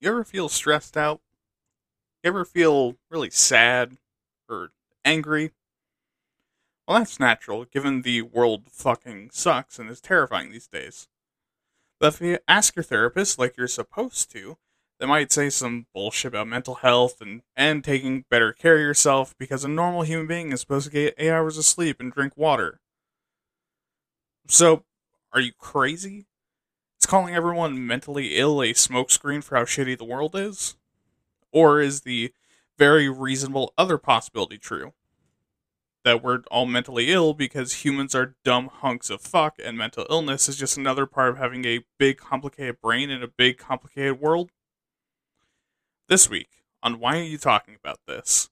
You ever feel stressed out? You ever feel really sad or angry? Well, that's natural, given the world fucking sucks and is terrifying these days. But if you ask your therapist like you're supposed to, they might say some bullshit about mental health and, and taking better care of yourself because a normal human being is supposed to get eight hours of sleep and drink water. So, are you crazy? Is calling everyone mentally ill a smokescreen for how shitty the world is? Or is the very reasonable other possibility true? That we're all mentally ill because humans are dumb hunks of fuck and mental illness is just another part of having a big complicated brain in a big complicated world? This week on Why Are You Talking About This?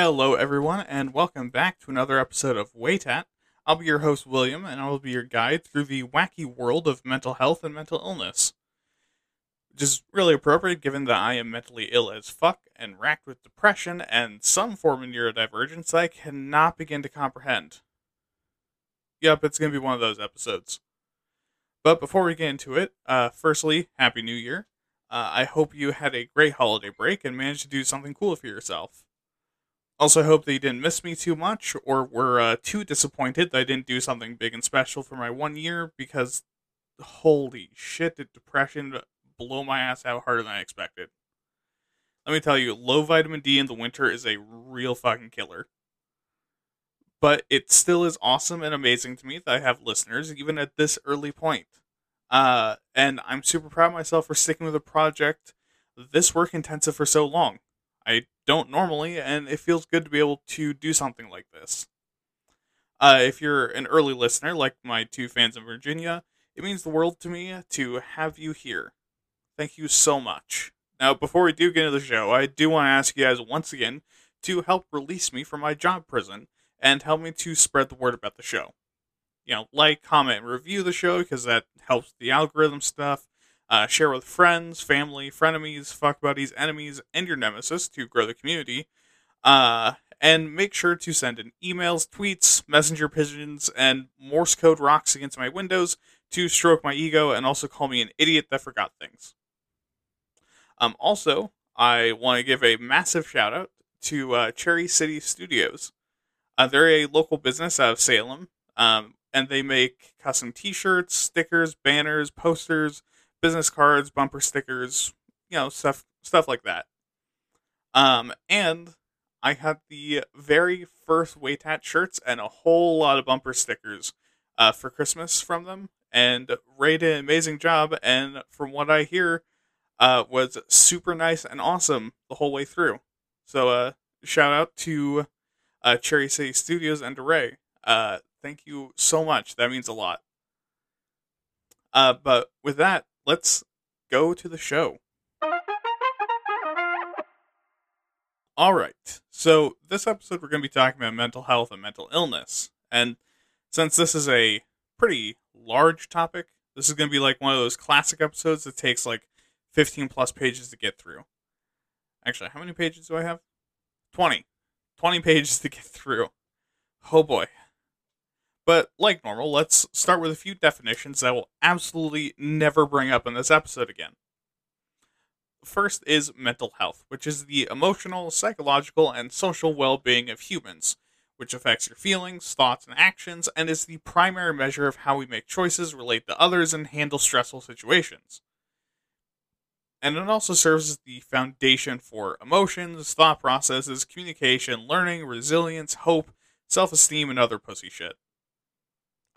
Hello, everyone, and welcome back to another episode of Waytat. I'll be your host, William, and I will be your guide through the wacky world of mental health and mental illness. Which is really appropriate given that I am mentally ill as fuck and racked with depression and some form of neurodivergence I cannot begin to comprehend. Yep, it's going to be one of those episodes. But before we get into it, uh, firstly, Happy New Year. Uh, I hope you had a great holiday break and managed to do something cool for yourself. Also, hope that you didn't miss me too much or were uh, too disappointed that I didn't do something big and special for my one year because holy shit, did depression blow my ass out harder than I expected. Let me tell you, low vitamin D in the winter is a real fucking killer. But it still is awesome and amazing to me that I have listeners, even at this early point. Uh, and I'm super proud of myself for sticking with a project this work intensive for so long. I don't normally, and it feels good to be able to do something like this. Uh, if you're an early listener, like my two fans in Virginia, it means the world to me to have you here. Thank you so much. Now, before we do get into the show, I do want to ask you guys once again to help release me from my job prison and help me to spread the word about the show. You know, like, comment, and review the show because that helps the algorithm stuff. Uh, share with friends, family, frenemies, fuck buddies, enemies, and your nemesis to grow the community. Uh, and make sure to send in emails, tweets, messenger pigeons, and Morse code rocks against my windows to stroke my ego and also call me an idiot that forgot things. Um, also, I want to give a massive shout out to uh, Cherry City Studios. Uh, they're a local business out of Salem, um, and they make custom T-shirts, stickers, banners, posters, business cards, bumper stickers, you know, stuff stuff like that. Um, and I had the very first Waytat shirts and a whole lot of bumper stickers uh, for Christmas from them, and Ray did an amazing job. And from what I hear, uh, was super nice and awesome the whole way through. So, uh, shout out to uh, Cherry City Studios and to Ray. Uh, thank you so much. That means a lot. Uh, but with that, let's go to the show. All right. So, this episode, we're going to be talking about mental health and mental illness. And since this is a pretty large topic, this is going to be like one of those classic episodes that takes like 15 plus pages to get through. Actually, how many pages do I have? 20. 20 pages to get through. Oh boy. But like normal, let's start with a few definitions that will absolutely never bring up in this episode again. First is mental health, which is the emotional, psychological, and social well being of humans, which affects your feelings, thoughts, and actions, and is the primary measure of how we make choices, relate to others, and handle stressful situations. And it also serves as the foundation for emotions, thought processes, communication, learning, resilience, hope, self esteem, and other pussy shit.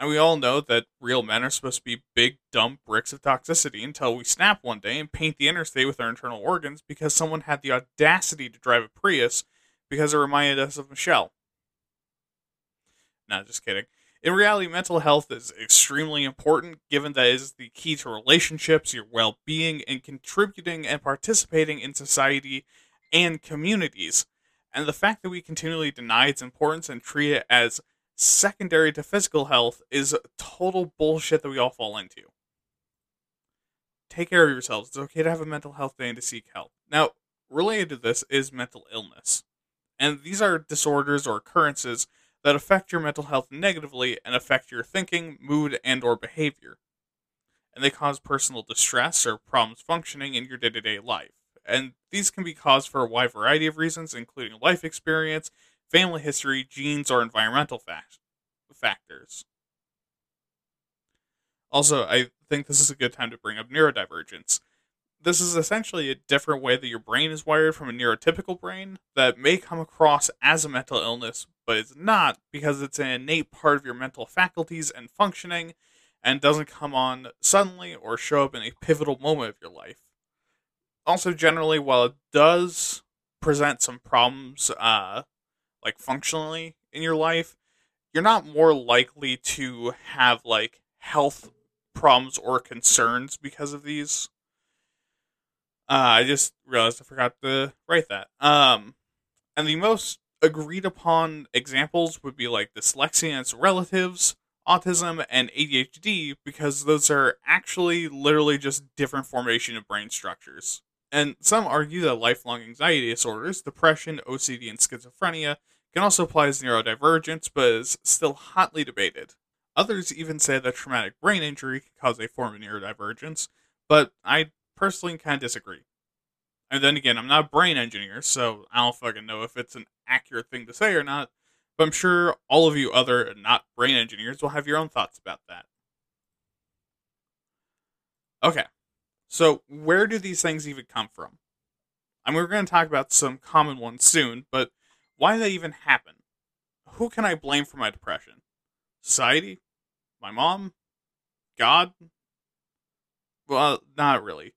And we all know that real men are supposed to be big, dumb bricks of toxicity until we snap one day and paint the interstate with our internal organs because someone had the audacity to drive a Prius because it reminded us of Michelle. Not just kidding. In reality, mental health is extremely important given that it is the key to relationships, your well being, and contributing and participating in society and communities. And the fact that we continually deny its importance and treat it as secondary to physical health is total bullshit that we all fall into. Take care of yourselves. It's okay to have a mental health day and to seek help. Now, related to this is mental illness. And these are disorders or occurrences that affect your mental health negatively and affect your thinking, mood, and or behavior. And they cause personal distress or problems functioning in your day-to-day life. And these can be caused for a wide variety of reasons, including life experience, family history, genes, or environmental fact- factors. Also, I think this is a good time to bring up neurodivergence. This is essentially a different way that your brain is wired from a neurotypical brain that may come across as a mental illness, but it's not because it's an innate part of your mental faculties and functioning and doesn't come on suddenly or show up in a pivotal moment of your life. Also, generally, while it does present some problems, uh, like functionally in your life, you're not more likely to have like health problems or concerns because of these. Uh, I just realized I forgot to write that. Um, and the most agreed upon examples would be like dyslexia and its relatives, autism, and ADHD, because those are actually literally just different formation of brain structures. And some argue that lifelong anxiety disorders, depression, OCD, and schizophrenia can also apply as neurodivergence, but is still hotly debated. Others even say that traumatic brain injury can cause a form of neurodivergence, but I personally kind of disagree. And then again, I'm not a brain engineer, so I don't fucking know if it's an accurate thing to say or not, but I'm sure all of you other not brain engineers will have your own thoughts about that. Okay, so where do these things even come from? I mean, we're going to talk about some common ones soon, but why did that even happen? Who can I blame for my depression? Society? My mom? God? Well, not really.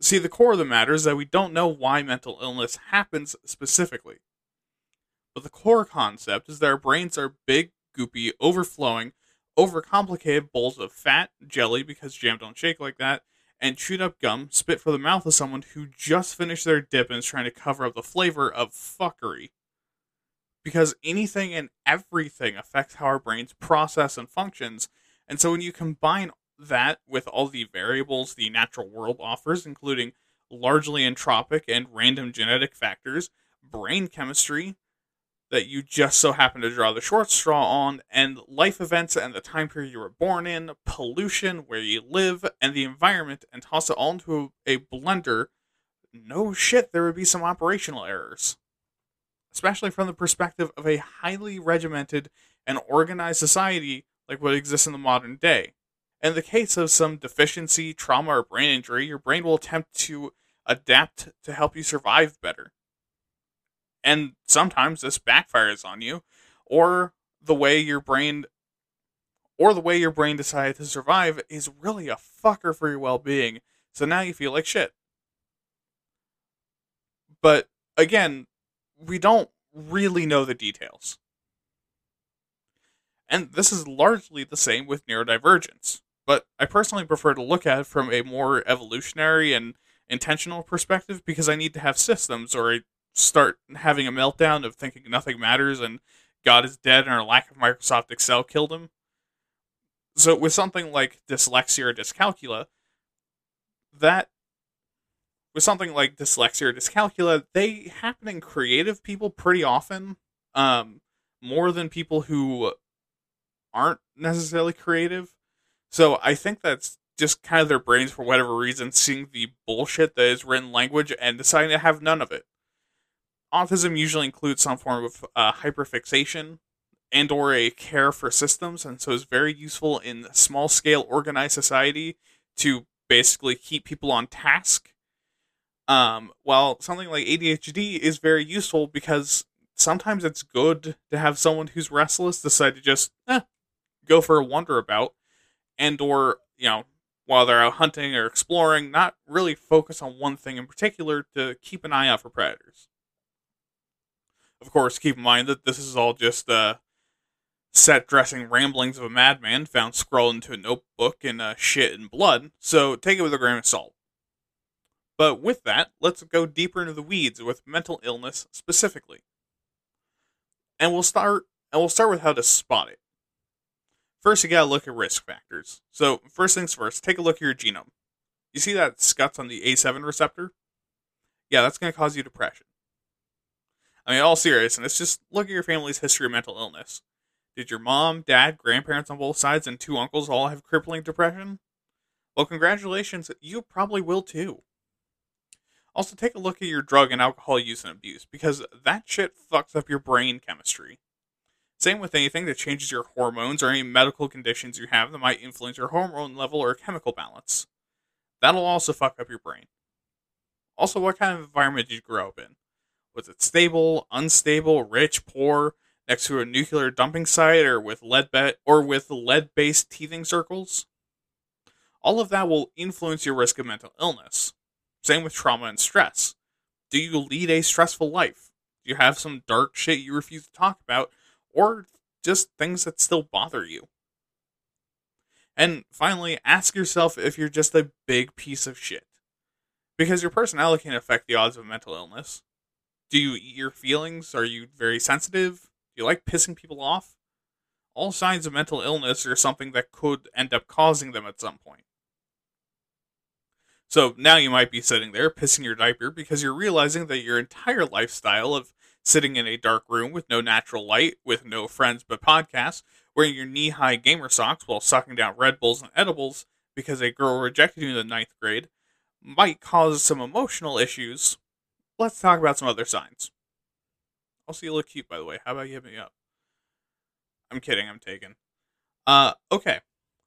See, the core of the matter is that we don't know why mental illness happens specifically. But the core concept is that our brains are big, goopy, overflowing, overcomplicated bowls of fat, jelly, because jam don't shake like that, and chewed up gum spit for the mouth of someone who just finished their dip and is trying to cover up the flavor of fuckery. Because anything and everything affects how our brains process and functions, and so when you combine that with all the variables the natural world offers, including largely entropic and random genetic factors, brain chemistry that you just so happen to draw the short straw on, and life events and the time period you were born in, pollution, where you live, and the environment, and toss it all into a blender, no shit, there would be some operational errors. Especially from the perspective of a highly regimented and organized society like what exists in the modern day. In the case of some deficiency, trauma, or brain injury, your brain will attempt to adapt to help you survive better. And sometimes this backfires on you, or the way your brain or the way your brain decided to survive is really a fucker for your well-being. So now you feel like shit. But again, we don't really know the details. And this is largely the same with neurodivergence but I personally prefer to look at it from a more evolutionary and intentional perspective because I need to have systems or I start having a meltdown of thinking nothing matters and God is dead and our lack of Microsoft Excel killed him. So with something like dyslexia or dyscalculia, that with something like dyslexia or dyscalculia, they happen in creative people pretty often, um, more than people who aren't necessarily creative. So I think that's just kind of their brains, for whatever reason, seeing the bullshit that is written language and deciding to have none of it. Autism usually includes some form of uh, hyperfixation and or a care for systems, and so is very useful in small scale organized society to basically keep people on task. Um, while something like ADHD is very useful because sometimes it's good to have someone who's restless decide to just eh, go for a wander about and or, you know, while they're out hunting or exploring, not really focus on one thing in particular to keep an eye out for predators. Of course, keep in mind that this is all just uh, set dressing ramblings of a madman found scrawled into a notebook in uh, shit and blood, so take it with a grain of salt. But with that, let's go deeper into the weeds with mental illness specifically. And we'll start and we'll start with how to spot it. First, you gotta look at risk factors. So, first things first, take a look at your genome. You see that scuts on the A7 receptor? Yeah, that's gonna cause you depression. I mean, all seriousness, just look at your family's history of mental illness. Did your mom, dad, grandparents on both sides, and two uncles all have crippling depression? Well, congratulations, you probably will too. Also, take a look at your drug and alcohol use and abuse, because that shit fucks up your brain chemistry. Same with anything that changes your hormones or any medical conditions you have that might influence your hormone level or chemical balance. That'll also fuck up your brain. Also, what kind of environment did you grow up in? Was it stable, unstable, rich, poor, next to a nuclear dumping site, or with lead be- or with lead-based teething circles? All of that will influence your risk of mental illness. Same with trauma and stress. Do you lead a stressful life? Do you have some dark shit you refuse to talk about, or just things that still bother you? And finally, ask yourself if you're just a big piece of shit. Because your personality can affect the odds of mental illness. Do you eat your feelings? Are you very sensitive? Do you like pissing people off? All signs of mental illness are something that could end up causing them at some point. So now you might be sitting there pissing your diaper because you're realizing that your entire lifestyle of sitting in a dark room with no natural light, with no friends but podcasts, wearing your knee high gamer socks while sucking down Red Bulls and edibles because a girl rejected you in the ninth grade might cause some emotional issues. Let's talk about some other signs. Also, you look cute, by the way. How about you hit me up? I'm kidding, I'm taken. Uh, okay.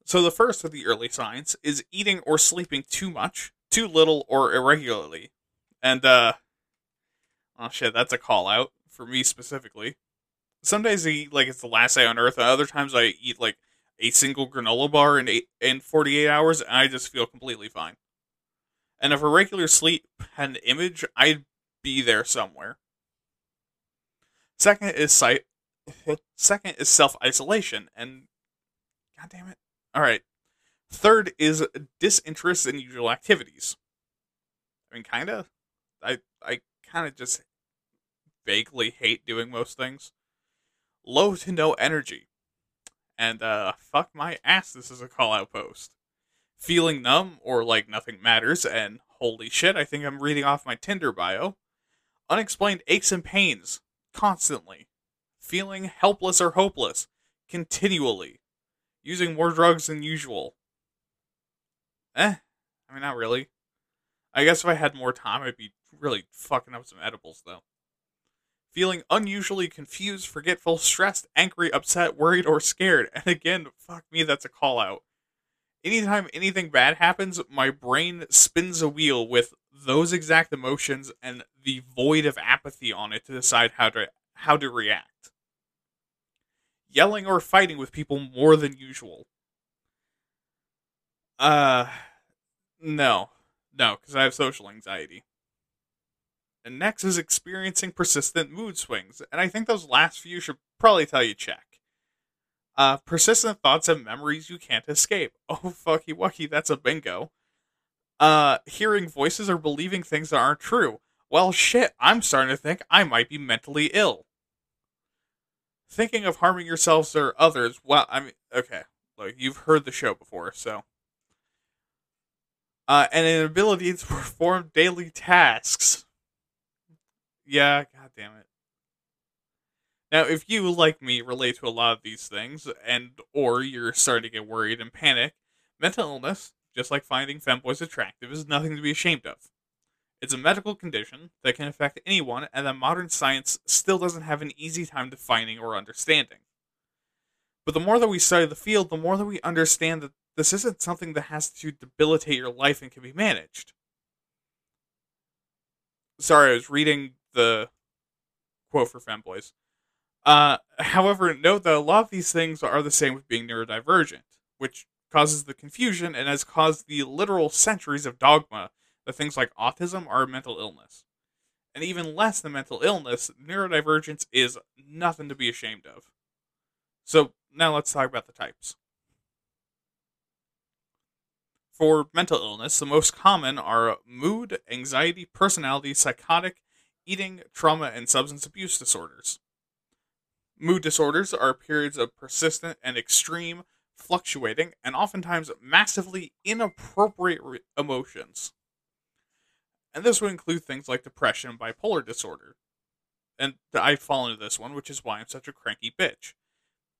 So the first of the early signs is eating or sleeping too much, too little, or irregularly. And, uh, oh shit, that's a call out for me specifically. Some days I eat like it's the last day on earth, and other times I eat like a single granola bar in eight in 48 hours, and I just feel completely fine. And if a regular sleep had an image, I'd be there somewhere. Second is sight. Second is self isolation, and god damn it. All right. Third is disinterest in usual activities. I mean, kind of. I I kind of just vaguely hate doing most things. Low to no energy. And uh fuck my ass this is a call out post. Feeling numb or like nothing matters and holy shit, I think I'm reading off my Tinder bio. Unexplained aches and pains constantly. Feeling helpless or hopeless continually. Using more drugs than usual. Eh, I mean not really. I guess if I had more time I'd be really fucking up some edibles though feeling unusually confused, forgetful, stressed, angry, upset, worried, or scared. And again, fuck me, that's a call out. Anytime anything bad happens, my brain spins a wheel with those exact emotions and the void of apathy on it to decide how to how to react. Yelling or fighting with people more than usual. Uh no. No, because I have social anxiety. And next is experiencing persistent mood swings. And I think those last few should probably tell you check. Uh, persistent thoughts and memories you can't escape. Oh, fucky wucky, that's a bingo. Uh, hearing voices or believing things that aren't true. Well, shit, I'm starting to think I might be mentally ill. Thinking of harming yourselves or others. Well, I mean, okay, look, you've heard the show before, so. Uh, and an ability to perform daily tasks. Yeah, god damn it. Now, if you, like me, relate to a lot of these things, and or you're starting to get worried and panic, mental illness, just like finding femboys attractive, is nothing to be ashamed of. It's a medical condition that can affect anyone, and that modern science still doesn't have an easy time defining or understanding. But the more that we study the field, the more that we understand that this isn't something that has to debilitate your life and can be managed. Sorry, I was reading the quote for fanboys. Uh, however, note that a lot of these things are the same with being neurodivergent, which causes the confusion and has caused the literal centuries of dogma that things like autism are a mental illness. And even less than mental illness, neurodivergence is nothing to be ashamed of. So now let's talk about the types. For mental illness, the most common are mood, anxiety, personality, psychotic, eating, trauma, and substance abuse disorders. Mood disorders are periods of persistent and extreme, fluctuating, and oftentimes massively inappropriate re- emotions. And this would include things like depression and bipolar disorder. And I fall into this one, which is why I'm such a cranky bitch.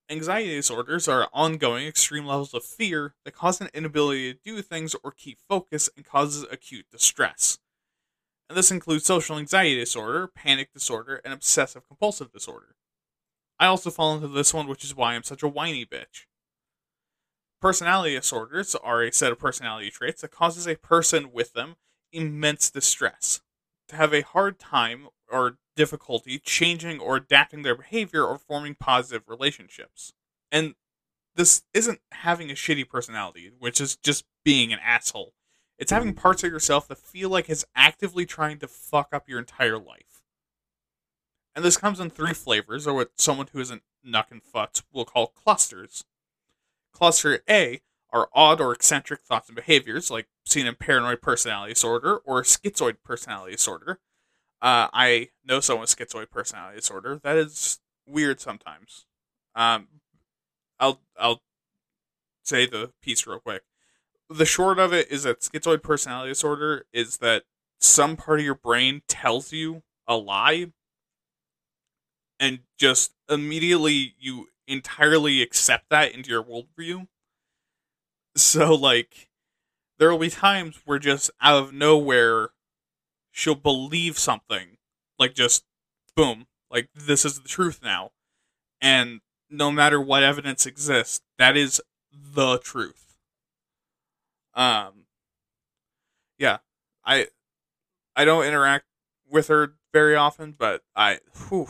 Anxiety disorders are ongoing extreme levels of fear that cause an inability to do things or keep focus and causes acute distress. And this includes social anxiety disorder, panic disorder, and obsessive compulsive disorder. I also fall into this one, which is why I'm such a whiny bitch. Personality disorders are a set of personality traits that causes a person with them immense distress, to have a hard time or difficulty changing or adapting their behavior or forming positive relationships. And this isn't having a shitty personality, which is just being an asshole. It's having mm-hmm. parts of yourself that feel like it's actively trying to fuck up your entire life. And this comes in three flavors, or what someone who isn't knuck and fucked will call clusters. Cluster A are odd or eccentric thoughts and behaviors, like seen in paranoid personality disorder or schizoid personality disorder. Uh, I know someone with schizoid personality disorder. That is weird sometimes. Um, I'll I'll say the piece real quick. The short of it is that schizoid personality disorder is that some part of your brain tells you a lie, and just immediately you entirely accept that into your worldview so like there will be times where just out of nowhere she'll believe something like just boom like this is the truth now. And no matter what evidence exists that is the truth. Um yeah i i don't interact with her very often but i whew,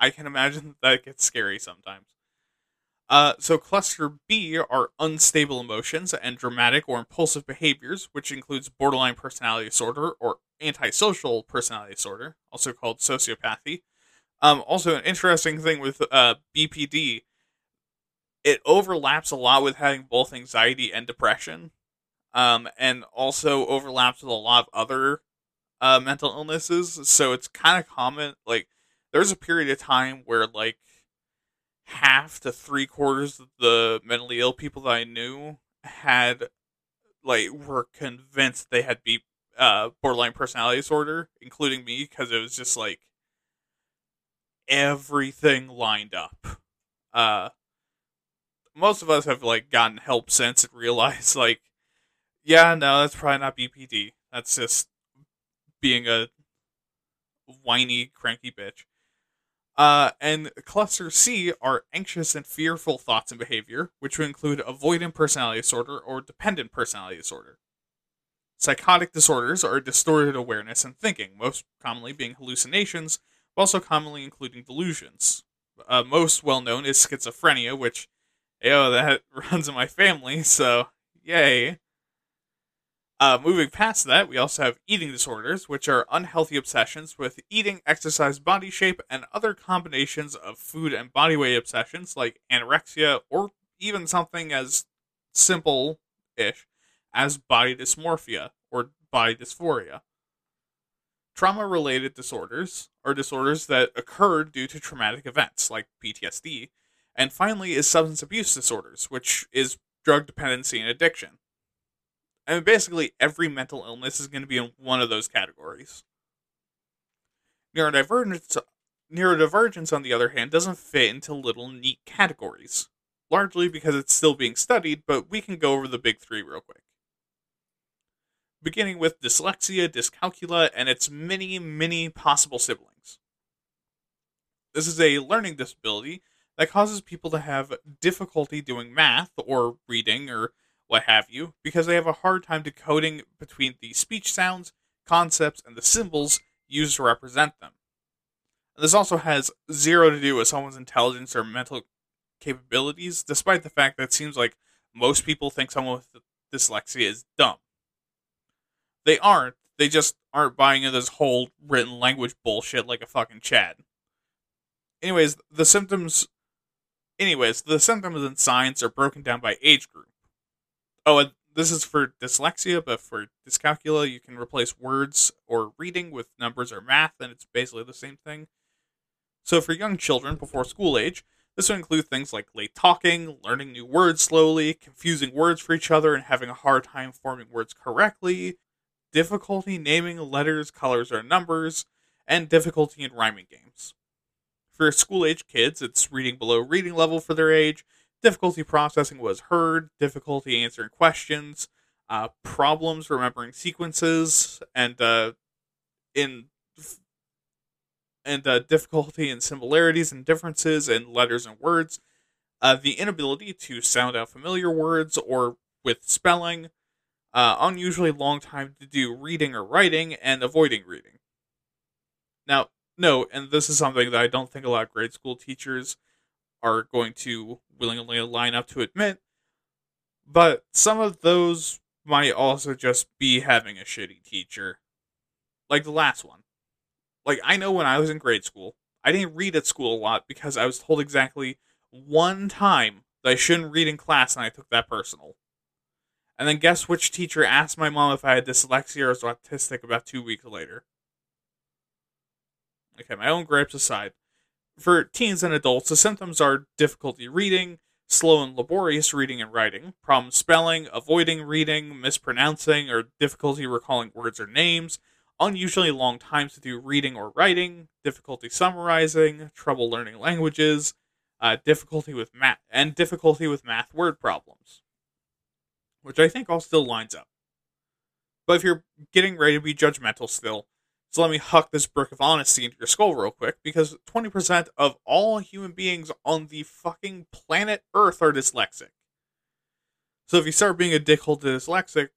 i can imagine that gets scary sometimes uh, so cluster B are unstable emotions and dramatic or impulsive behaviors, which includes borderline personality disorder or antisocial personality disorder, also called sociopathy. Um, also, an interesting thing with uh, BPD, it overlaps a lot with having both anxiety and depression, um, and also overlaps with a lot of other uh, mental illnesses. So it's kind of common. Like, there's a period of time where like half to three quarters of the mentally ill people that I knew had like were convinced they had be uh, borderline personality disorder, including me, because it was just like everything lined up. Uh, most of us have like gotten help since and realized like, yeah, no, that's probably not BPD. That's just being a whiny, cranky bitch. Uh, and cluster C are anxious and fearful thoughts and behavior, which would include avoidant personality disorder or dependent personality disorder. Psychotic disorders are distorted awareness and thinking, most commonly being hallucinations, but also commonly including delusions. Uh, most well known is schizophrenia, which, yo, that runs in my family, so yay. Uh, moving past that, we also have eating disorders, which are unhealthy obsessions with eating, exercise, body shape, and other combinations of food and body weight obsessions like anorexia or even something as simple ish as body dysmorphia or body dysphoria. Trauma related disorders are disorders that occur due to traumatic events like PTSD. And finally, is substance abuse disorders, which is drug dependency and addiction. I mean, basically every mental illness is going to be in one of those categories. Neurodivergence, neurodivergence, on the other hand, doesn't fit into little neat categories, largely because it's still being studied, but we can go over the big three real quick. Beginning with dyslexia, dyscalculia, and its many, many possible siblings. This is a learning disability that causes people to have difficulty doing math or reading or what have you, because they have a hard time decoding between the speech sounds, concepts, and the symbols used to represent them. This also has zero to do with someone's intelligence or mental capabilities, despite the fact that it seems like most people think someone with dyslexia is dumb. They aren't. They just aren't buying into this whole written language bullshit like a fucking Chad. Anyways, the symptoms. Anyways, the symptoms and signs are broken down by age group. Oh, and this is for dyslexia, but for dyscalculia, you can replace words or reading with numbers or math, and it's basically the same thing. So, for young children before school age, this would include things like late talking, learning new words slowly, confusing words for each other, and having a hard time forming words correctly, difficulty naming letters, colors, or numbers, and difficulty in rhyming games. For school age kids, it's reading below reading level for their age, difficulty processing was heard, difficulty answering questions, uh, problems remembering sequences, and uh, in and uh, difficulty in similarities and differences in letters and words, uh, the inability to sound out familiar words or with spelling, uh, unusually long time to do reading or writing, and avoiding reading. Now, no, and this is something that I don't think a lot of grade school teachers are going to willingly line up to admit, but some of those might also just be having a shitty teacher. Like the last one. Like, I know when I was in grade school, I didn't read at school a lot because I was told exactly one time that I shouldn't read in class and I took that personal. And then guess which teacher asked my mom if I had dyslexia or was autistic about two weeks later? Okay, my own gripes aside. For teens and adults, the symptoms are difficulty reading, slow and laborious reading and writing, problem spelling, avoiding reading, mispronouncing, or difficulty recalling words or names, unusually long times to do reading or writing, difficulty summarizing, trouble learning languages, uh, difficulty with math, and difficulty with math word problems, which I think all still lines up. But if you're getting ready to be judgmental still, so let me huck this brick of honesty into your skull real quick, because 20% of all human beings on the fucking planet Earth are dyslexic. So if you start being a dickhole to dyslexics,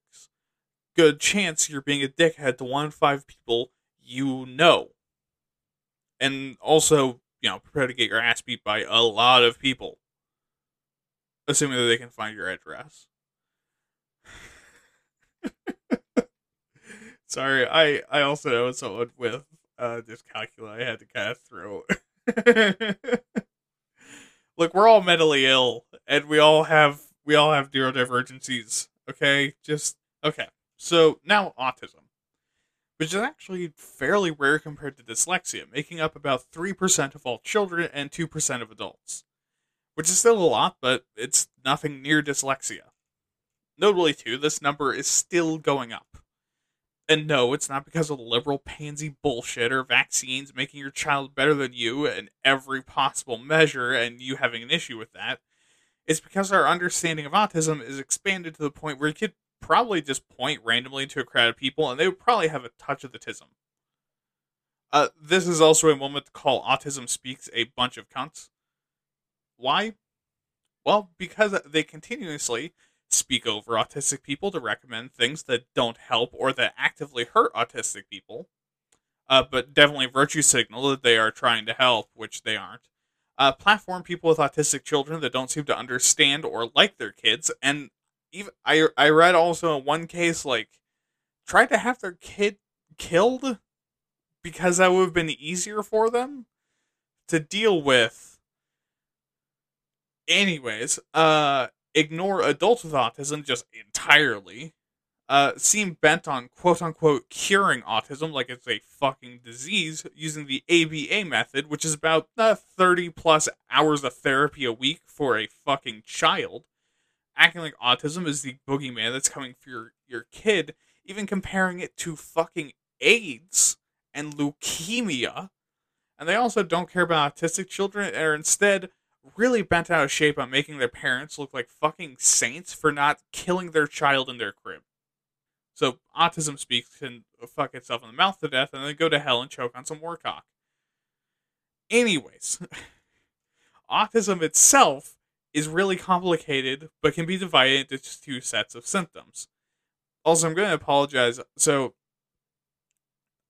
good chance you're being a dickhead to one in five people you know. And also, you know, prepare to get your ass beat by a lot of people. Assuming that they can find your address. Sorry, I, I also know someone with uh, dyscalculia I had to kind of throw. Look, we're all mentally ill, and we all have we all have neurodivergencies. Okay, just okay. So now autism, which is actually fairly rare compared to dyslexia, making up about 3% of all children and 2% of adults. Which is still a lot, but it's nothing near dyslexia. Notably, too, this number is still going up. And no, it's not because of liberal pansy bullshit or vaccines making your child better than you in every possible measure and you having an issue with that. It's because our understanding of autism is expanded to the point where you could probably just point randomly to a crowd of people, and they would probably have a touch of autism. Uh, this is also a moment to call Autism Speaks a bunch of cunts. Why? Well, because they continuously speak over autistic people to recommend things that don't help or that actively hurt autistic people, uh, but definitely virtue signal that they are trying to help, which they aren't. Uh, platform people with autistic children that don't seem to understand or like their kids, and even I I read also in one case like tried to have their kid killed because that would have been easier for them to deal with. Anyways, uh ignore adults with autism just entirely. Uh, seem bent on quote unquote curing autism like it's a fucking disease using the ABA method, which is about uh, 30 plus hours of therapy a week for a fucking child acting like autism is the boogeyman that's coming for your, your kid, even comparing it to fucking AIDS and leukemia. And they also don't care about autistic children and are instead really bent out of shape on making their parents look like fucking saints for not killing their child in their crib. So autism speaks can fuck itself in the mouth to death and then go to hell and choke on some war cock. Anyways, autism itself is really complicated, but can be divided into two sets of symptoms. Also, I'm going to apologize. So,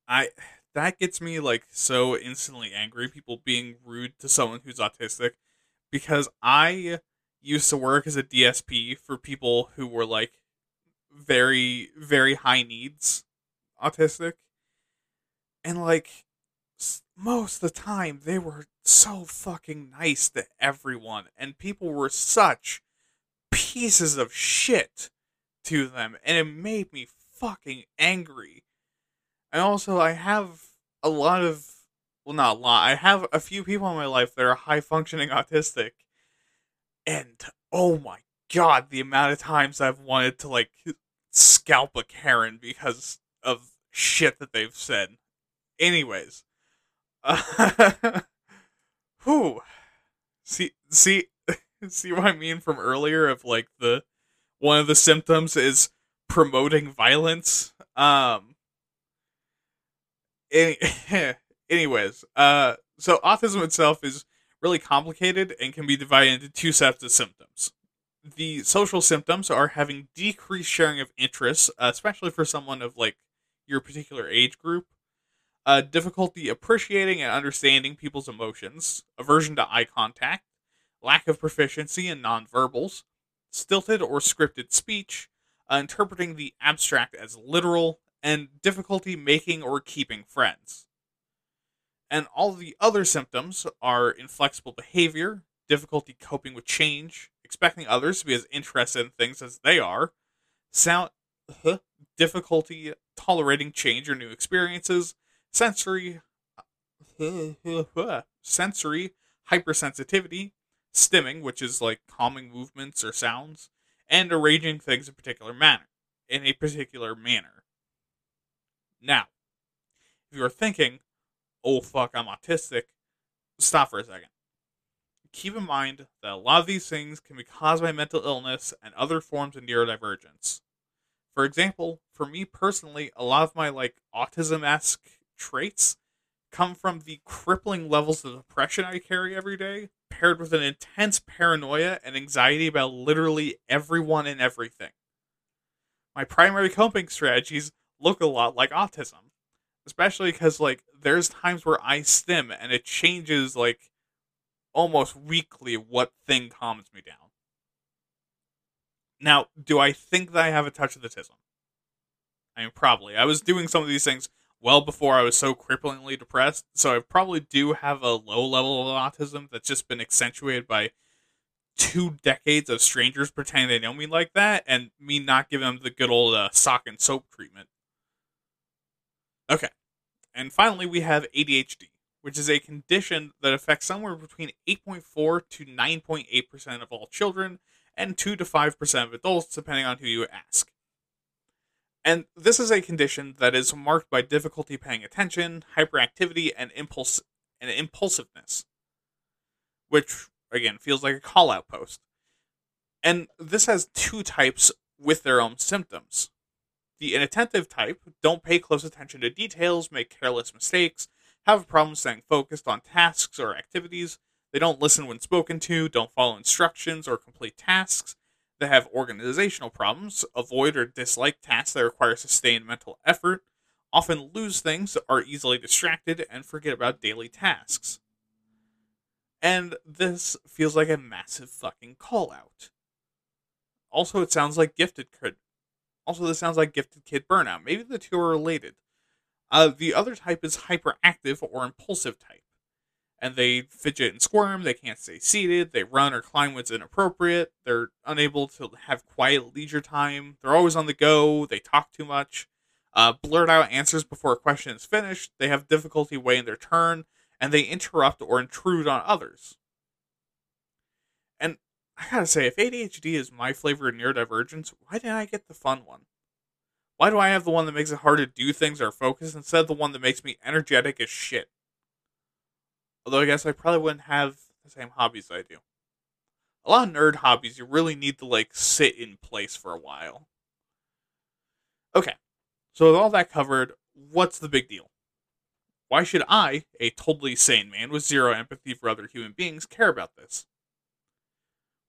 I that gets me like so instantly angry. People being rude to someone who's autistic, because I used to work as a DSP for people who were like very very high needs autistic. And like most of the time they were so fucking nice to everyone and people were such pieces of shit to them and it made me fucking angry. And also i have a lot of well not a lot i have a few people in my life that are high functioning autistic and oh my god the amount of times i've wanted to like scalp a karen because of shit that they've said anyways uh, whew. See, see, see what I mean from earlier of like the one of the symptoms is promoting violence. Um. Any, anyways, uh, so autism itself is really complicated and can be divided into two sets of symptoms. The social symptoms are having decreased sharing of interests, uh, especially for someone of like your particular age group uh, difficulty appreciating and understanding people's emotions, aversion to eye contact, lack of proficiency in nonverbals, stilted or scripted speech, uh, interpreting the abstract as literal, and difficulty making or keeping friends. And all the other symptoms are inflexible behavior, difficulty coping with change, expecting others to be as interested in things as they are, sound, difficulty tolerating change or new experiences, sensory uh, sensory hypersensitivity, stimming, which is like calming movements or sounds, and arranging things in particular manner in a particular manner. Now, if you are thinking, oh fuck, I'm autistic, stop for a second. Keep in mind that a lot of these things can be caused by mental illness and other forms of neurodivergence. For example, for me personally, a lot of my like autism esque traits come from the crippling levels of depression I carry every day, paired with an intense paranoia and anxiety about literally everyone and everything. My primary coping strategies look a lot like autism, especially because like there's times where I stim and it changes like almost weekly what thing calms me down. Now, do I think that I have a touch of the autism? I mean, probably. I was doing some of these things well before I was so cripplingly depressed. So I probably do have a low level of autism that's just been accentuated by two decades of strangers pretending they know me like that and me not giving them the good old uh, sock and soap treatment. Okay. And finally, we have ADHD, which is a condition that affects somewhere between 8.4 to 9.8% of all children and 2 to 5% of adults, depending on who you ask. And this is a condition that is marked by difficulty paying attention, hyperactivity, and impulse and impulsiveness, which again feels like a call out post. And this has two types with their own symptoms. The inattentive type don't pay close attention to details, make careless mistakes, have a problem staying focused on tasks or activities. They don't listen when spoken to, don't follow instructions or complete tasks, They have organizational problems, avoid or dislike tasks that require sustained mental effort, often lose things, are easily distracted, and forget about daily tasks. And this feels like a massive fucking call out. Also, it sounds like gifted kid. Also, this sounds like gifted kid burnout. Maybe the two are related. Uh, the other type is hyperactive or impulsive type and they fidget and squirm. They can't stay seated. They run or climb when it's inappropriate. They're unable to have quiet leisure time. They're always on the go. They talk too much. Uh, blurt out answers before a question is finished. They have difficulty waiting their turn, and they interrupt or intrude on others. And I gotta say, if ADHD is my flavor of neurodivergence, why didn't I get the fun one? Why do I have the one that makes it hard to do things or focus instead of the one that makes me energetic as shit? Although I guess I probably wouldn't have the same hobbies I do. A lot of nerd hobbies, you really need to like sit in place for a while. Okay, so with all that covered, what's the big deal? Why should I, a totally sane man with zero empathy for other human beings, care about this?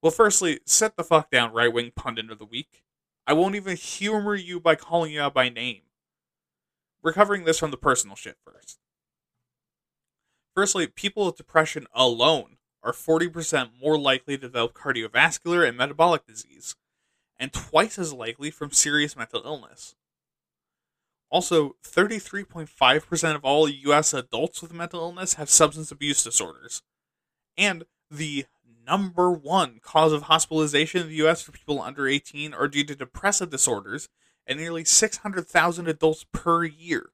Well, firstly, set the fuck down, right wing pundit of the week. I won't even humor you by calling you out by name. we're this from the personal shit first. Firstly, people with depression alone are 40% more likely to develop cardiovascular and metabolic disease, and twice as likely from serious mental illness. Also, 33.5% of all US adults with mental illness have substance abuse disorders. And the number one cause of hospitalization in the US for people under 18 are due to depressive disorders, and nearly 600,000 adults per year.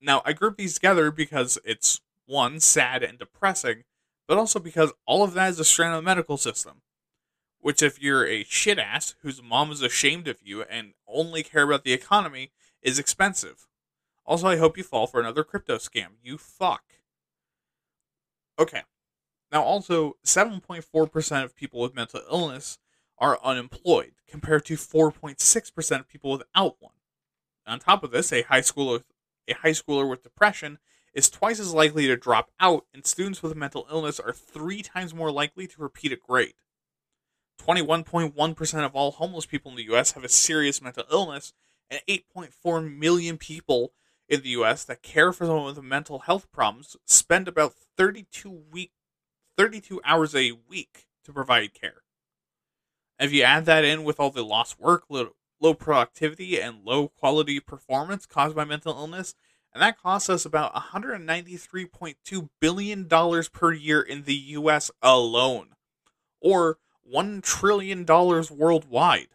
Now, I group these together because it's one, sad and depressing, but also because all of that is a strain of the medical system. Which, if you're a shit ass whose mom is ashamed of you and only care about the economy, is expensive. Also, I hope you fall for another crypto scam. You fuck. Okay. Now, also, 7.4% of people with mental illness are unemployed, compared to 4.6% of people without one. On top of this, a high schooler, a high schooler with depression is twice as likely to drop out, and students with mental illness are three times more likely to repeat a grade. 21.1% of all homeless people in the US have a serious mental illness, and 8.4 million people in the US that care for someone with mental health problems spend about 32 week 32 hours a week to provide care. if you add that in with all the lost work, low, low productivity, and low quality performance caused by mental illness, and that costs us about $193.2 billion per year in the US alone, or $1 trillion worldwide.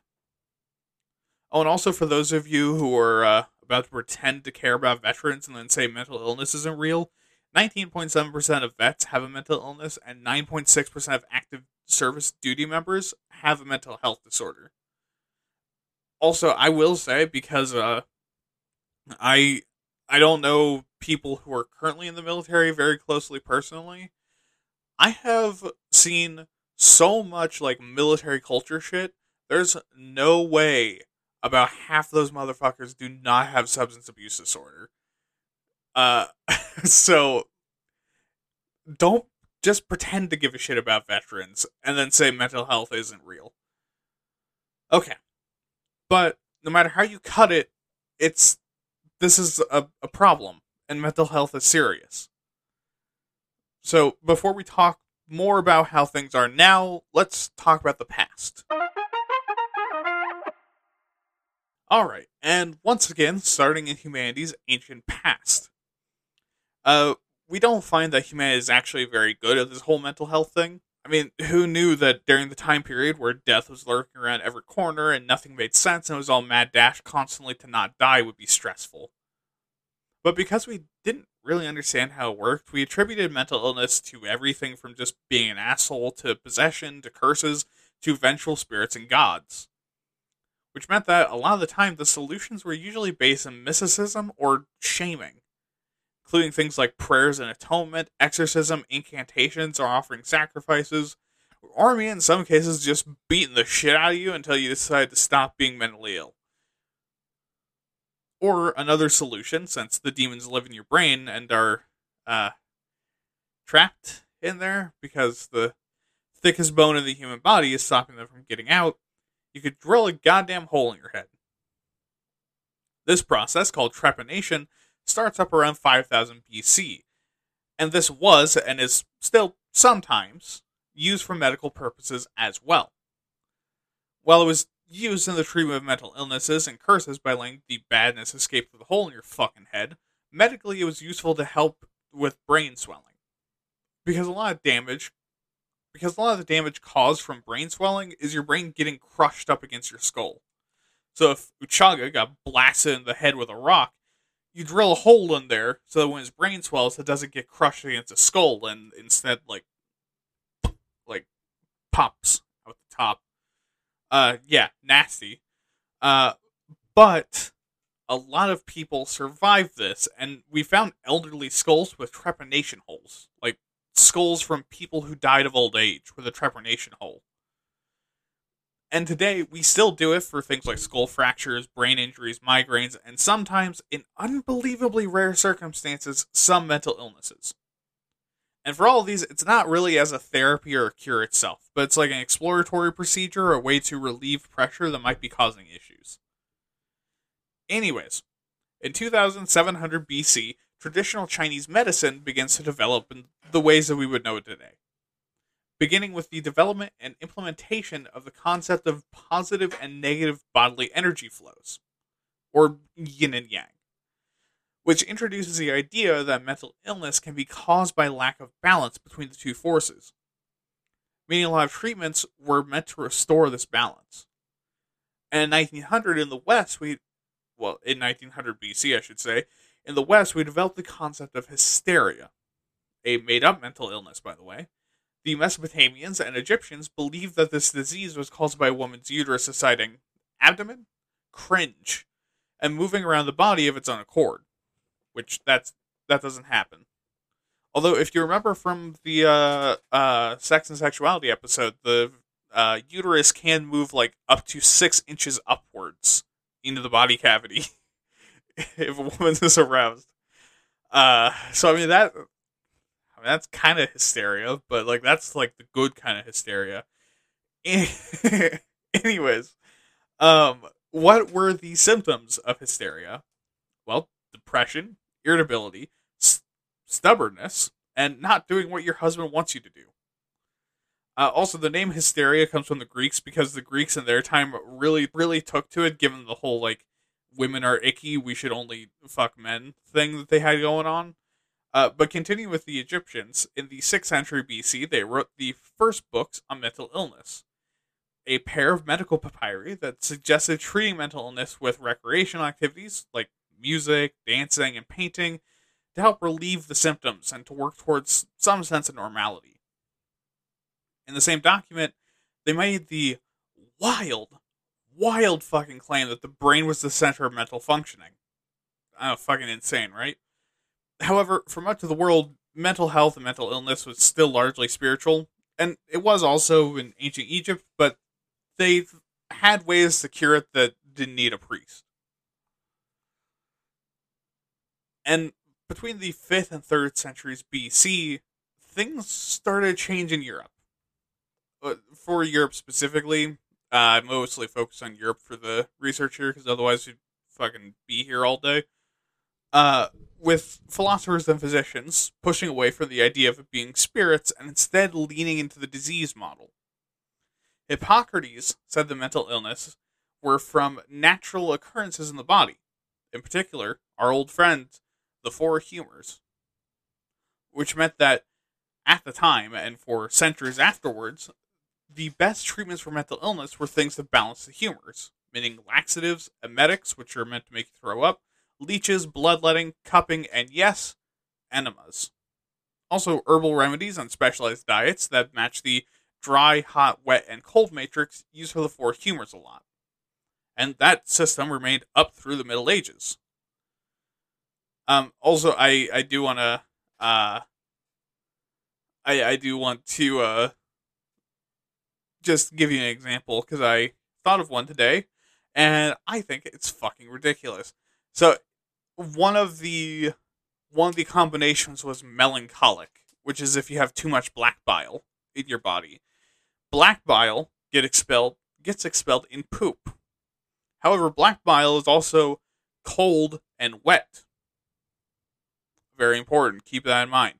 Oh, and also for those of you who are uh, about to pretend to care about veterans and then say mental illness isn't real, 19.7% of vets have a mental illness, and 9.6% of active service duty members have a mental health disorder. Also, I will say because uh, I I don't know people who are currently in the military very closely personally. I have seen so much like military culture shit. There's no way about half those motherfuckers do not have substance abuse disorder. Uh, so don't just pretend to give a shit about veterans and then say mental health isn't real. Okay. But no matter how you cut it, it's this is a, a problem and mental health is serious. So before we talk more about how things are now, let's talk about the past. Alright, and once again, starting in humanity's ancient past. Uh, we don't find that humanity is actually very good at this whole mental health thing. I mean, who knew that during the time period where death was lurking around every corner and nothing made sense and it was all mad dash constantly to not die would be stressful? But because we didn't really understand how it worked, we attributed mental illness to everything from just being an asshole to possession to curses to vengeful spirits and gods. Which meant that a lot of the time the solutions were usually based in mysticism or shaming including things like prayers and atonement, exorcism, incantations, or offering sacrifices, or in some cases just beating the shit out of you until you decide to stop being mentally ill. Or another solution, since the demons live in your brain and are uh, trapped in there because the thickest bone in the human body is stopping them from getting out, you could drill a goddamn hole in your head. This process, called trepanation, starts up around 5000 BC. And this was, and is still sometimes, used for medical purposes as well. While it was used in the treatment of mental illnesses and curses by letting the badness escape through the hole in your fucking head, medically it was useful to help with brain swelling. Because a lot of damage because a lot of the damage caused from brain swelling is your brain getting crushed up against your skull. So if Uchaga got blasted in the head with a rock, you drill a hole in there so that when his brain swells, it doesn't get crushed against his skull and instead like like pops out the top. Uh, yeah, nasty. Uh, but a lot of people survive this, and we found elderly skulls with trepanation holes, like skulls from people who died of old age with a trepanation hole. And today, we still do it for things like skull fractures, brain injuries, migraines, and sometimes, in unbelievably rare circumstances, some mental illnesses. And for all of these, it's not really as a therapy or a cure itself, but it's like an exploratory procedure or a way to relieve pressure that might be causing issues. Anyways, in 2700 BC, traditional Chinese medicine begins to develop in the ways that we would know it today. Beginning with the development and implementation of the concept of positive and negative bodily energy flows, or yin and yang, which introduces the idea that mental illness can be caused by lack of balance between the two forces. Meaning, a lot of treatments were meant to restore this balance. And in 1900 in the West, we, well, in 1900 BC, I should say, in the West, we developed the concept of hysteria, a made up mental illness, by the way. The Mesopotamians and Egyptians believed that this disease was caused by a woman's uterus deciding abdomen, cringe, and moving around the body of its own accord, which that's that doesn't happen. Although, if you remember from the uh, uh, sex and sexuality episode, the uh, uterus can move like up to six inches upwards into the body cavity if a woman is aroused. Uh, so I mean that, I mean that's kind of hysteria, but like that's like the good kind of hysteria. Anyways, um, what were the symptoms of hysteria? Well, depression, irritability, st- stubbornness, and not doing what your husband wants you to do. Uh, also, the name hysteria comes from the Greeks because the Greeks in their time really, really took to it, given the whole like women are icky, we should only fuck men thing that they had going on. Uh, but continuing with the Egyptians, in the 6th century BC, they wrote the first books on mental illness. A pair of medical papyri that suggested treating mental illness with recreational activities like music, dancing, and painting to help relieve the symptoms and to work towards some sense of normality. In the same document, they made the wild, wild fucking claim that the brain was the center of mental functioning. Know, fucking insane, right? However, for much of the world, mental health and mental illness was still largely spiritual, and it was also in ancient Egypt, but they had ways to cure it that didn't need a priest. And between the 5th and 3rd centuries BC, things started in Europe. Uh, for Europe specifically, uh, I mostly focus on Europe for the research here because otherwise we'd fucking be here all day. Uh, with philosophers and physicians pushing away from the idea of it being spirits and instead leaning into the disease model. Hippocrates said the mental illness were from natural occurrences in the body, in particular, our old friend, the four humors, which meant that at the time and for centuries afterwards, the best treatments for mental illness were things that balance the humors, meaning laxatives, emetics, which are meant to make you throw up, leeches, bloodletting, cupping, and yes, enemas. Also, herbal remedies and specialized diets that match the dry, hot, wet, and cold matrix used for the four humors a lot. And that system remained up through the Middle Ages. Um, also, I, I do want to, uh, I, I do want to, uh, just give you an example because I thought of one today, and I think it's fucking ridiculous. So, one of the one of the combinations was melancholic, which is if you have too much black bile in your body. Black bile get expelled gets expelled in poop. However, black bile is also cold and wet. Very important. Keep that in mind.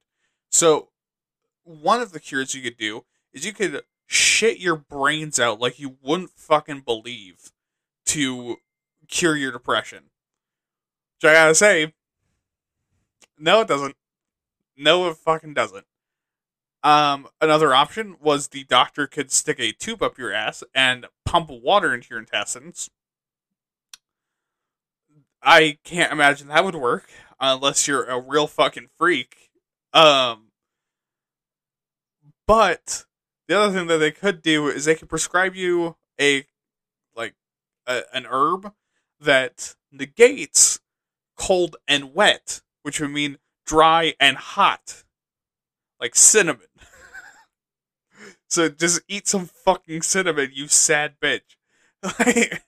So, one of the cures you could do is you could shit your brains out like you wouldn't fucking believe to cure your depression. I gotta say, no, it doesn't. No, it fucking doesn't. Um, another option was the doctor could stick a tube up your ass and pump water into your intestines. I can't imagine that would work unless you're a real fucking freak. Um, but the other thing that they could do is they could prescribe you a like a, an herb that negates cold and wet, which would mean dry and hot, like cinnamon. so just eat some fucking cinnamon, you sad bitch.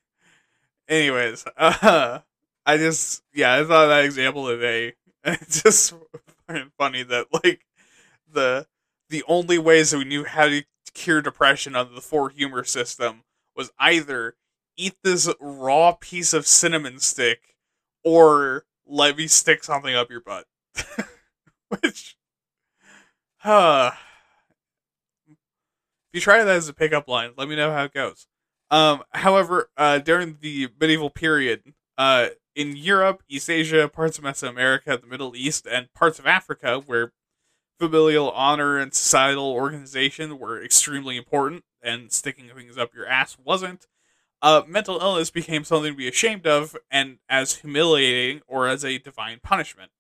anyways, uh, I just yeah, I thought that example today. It's just funny that like the the only ways that we knew how to cure depression under the four humor system was either eat this raw piece of cinnamon stick or let me stick something up your butt. Which, uh, if you try that as a pickup line, let me know how it goes. Um, however, uh, during the medieval period, uh, in Europe, East Asia, parts of Mesoamerica, the Middle East, and parts of Africa, where familial honor and societal organization were extremely important, and sticking things up your ass wasn't, uh, mental illness became something to be ashamed of and as humiliating or as a divine punishment,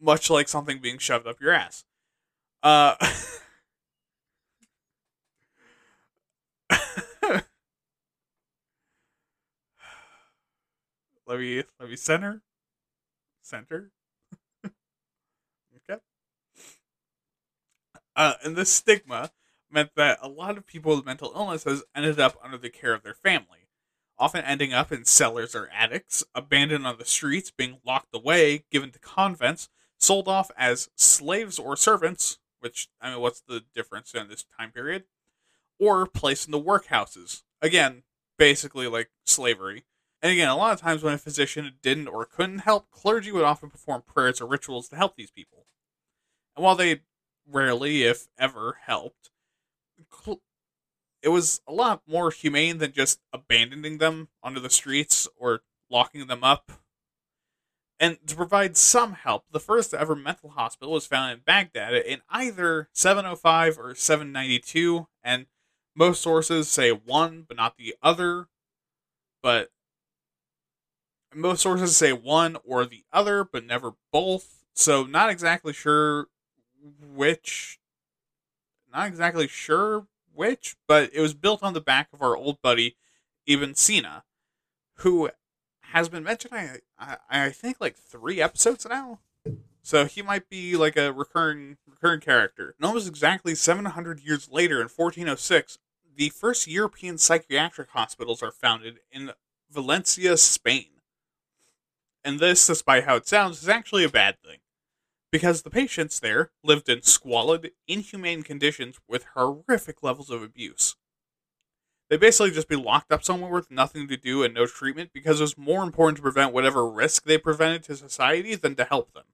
much like something being shoved up your ass. Uh, let me let me center center okay uh and this stigma meant that a lot of people with mental illnesses ended up under the care of their family often ending up in cellars or attics abandoned on the streets being locked away given to convents sold off as slaves or servants which i mean what's the difference in this time period? Or placed in the workhouses. Again basically like slavery. And again, a lot of times when a physician didn't or couldn't help, clergy would often perform prayers or rituals to help these people. And while they rarely, if ever, helped, it was a lot more humane than just abandoning them onto the streets or locking them up. And to provide some help, the first ever mental hospital was found in Baghdad in either 705 or 792, and most sources say one but not the other. But most sources say one or the other, but never both. So not exactly sure which. Not exactly sure which, but it was built on the back of our old buddy Ibn Sina, who has been mentioned. I, I I think like three episodes now. So he might be like a recurring recurring character. And almost exactly 700 years later, in 1406, the first European psychiatric hospitals are founded in Valencia, Spain. And this, despite how it sounds, is actually a bad thing. Because the patients there lived in squalid, inhumane conditions with horrific levels of abuse. They'd basically just be locked up somewhere with nothing to do and no treatment because it was more important to prevent whatever risk they prevented to society than to help them.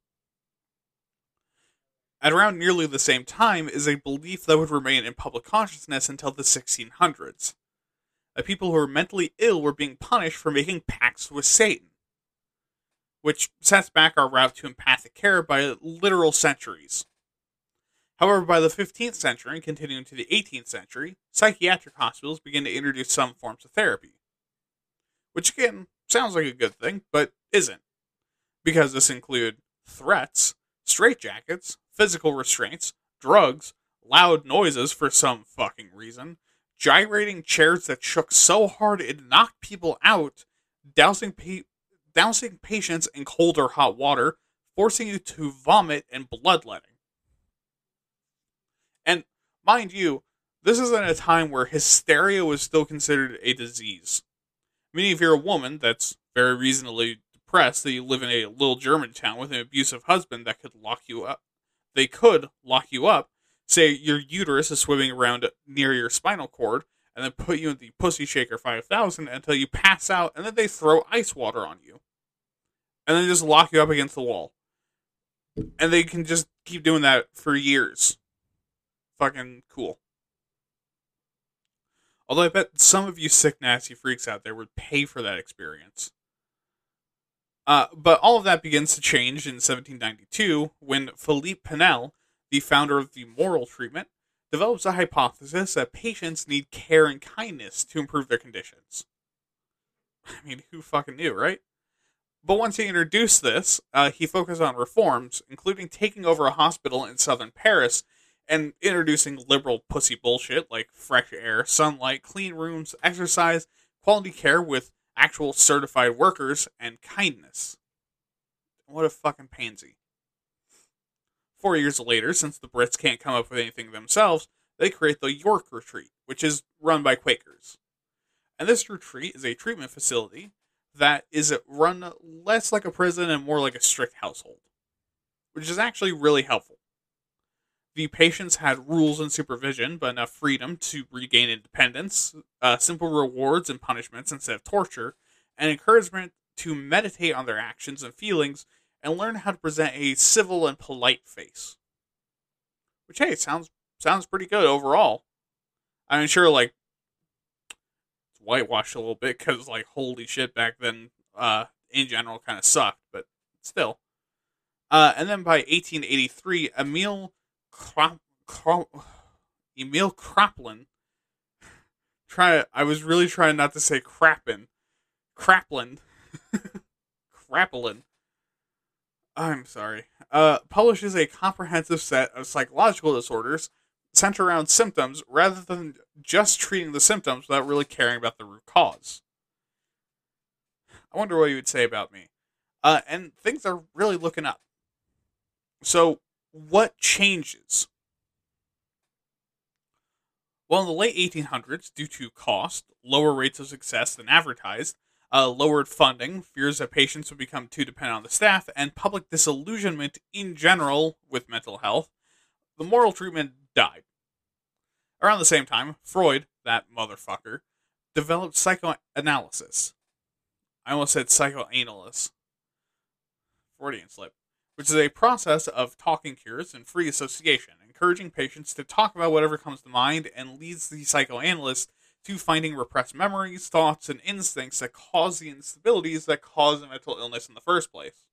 At around nearly the same time is a belief that would remain in public consciousness until the 1600s. That people who were mentally ill were being punished for making pacts with Satan which sets back our route to empathic care by literal centuries. However, by the 15th century and continuing to the 18th century, psychiatric hospitals begin to introduce some forms of therapy. Which again sounds like a good thing, but isn't. Because this include threats, straitjackets, physical restraints, drugs, loud noises for some fucking reason, gyrating chairs that shook so hard it knocked people out, dousing pe- dousing patients in cold or hot water, forcing you to vomit and bloodletting. And mind you, this is in a time where hysteria was still considered a disease. Meaning, if you're a woman that's very reasonably depressed that you live in a little German town with an abusive husband that could lock you up, they could lock you up. Say your uterus is swimming around near your spinal cord, and then put you in the Pussy Shaker 5000 until you pass out, and then they throw ice water on you. And then just lock you up against the wall. And they can just keep doing that for years. Fucking cool. Although I bet some of you sick, nasty freaks out there would pay for that experience. Uh, but all of that begins to change in 1792 when Philippe Pinel, the founder of the moral treatment, develops a hypothesis that patients need care and kindness to improve their conditions. I mean, who fucking knew, right? But once he introduced this, uh, he focused on reforms, including taking over a hospital in southern Paris and introducing liberal pussy bullshit like fresh air, sunlight, clean rooms, exercise, quality care with actual certified workers, and kindness. What a fucking pansy. Four years later, since the Brits can't come up with anything themselves, they create the York Retreat, which is run by Quakers. And this retreat is a treatment facility that is run less like a prison and more like a strict household, which is actually really helpful. The patients had rules and supervision, but enough freedom to regain independence, uh, simple rewards and punishments instead of torture, and encouragement to meditate on their actions and feelings and learn how to present a civil and polite face. Which hey, sounds sounds pretty good overall. I mean, sure, like it's whitewashed a little bit because like holy shit, back then, uh, in general, kind of sucked, but still. Uh, and then by 1883, Emil Krop, Krop, Emil Kraplin. Try. I was really trying not to say crappin. Kraplin. Kraplin. I'm sorry. Uh, publishes a comprehensive set of psychological disorders centered around symptoms rather than just treating the symptoms without really caring about the root cause. I wonder what you would say about me. Uh, and things are really looking up. So, what changes? Well, in the late 1800s, due to cost, lower rates of success than advertised, uh, lowered funding, fears that patients would become too dependent on the staff, and public disillusionment in general with mental health, the moral treatment died. Around the same time, Freud, that motherfucker, developed psychoanalysis. I almost said psychoanalysis. Freudian slip. Which is a process of talking cures and free association, encouraging patients to talk about whatever comes to mind and leads the psychoanalyst to finding repressed memories, thoughts, and instincts that cause the instabilities that cause mental illness in the first place.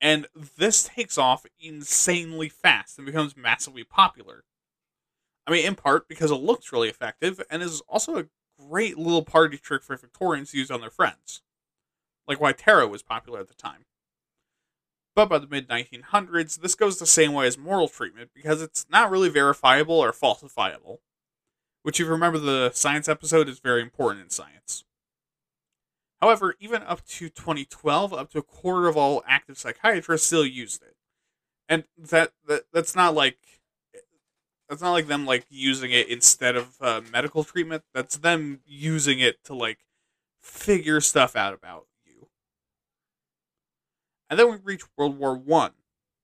And this takes off insanely fast and becomes massively popular. I mean, in part because it looks really effective and is also a great little party trick for Victorians to use on their friends. Like why tarot was popular at the time. But by the mid 1900s, this goes the same way as moral treatment because it's not really verifiable or falsifiable. Which, if you remember the science episode, is very important in science. However, even up to 2012, up to a quarter of all active psychiatrists still used it. And that, that that's not like that's not like them like using it instead of uh, medical treatment. That's them using it to like figure stuff out about and then we reach World War One,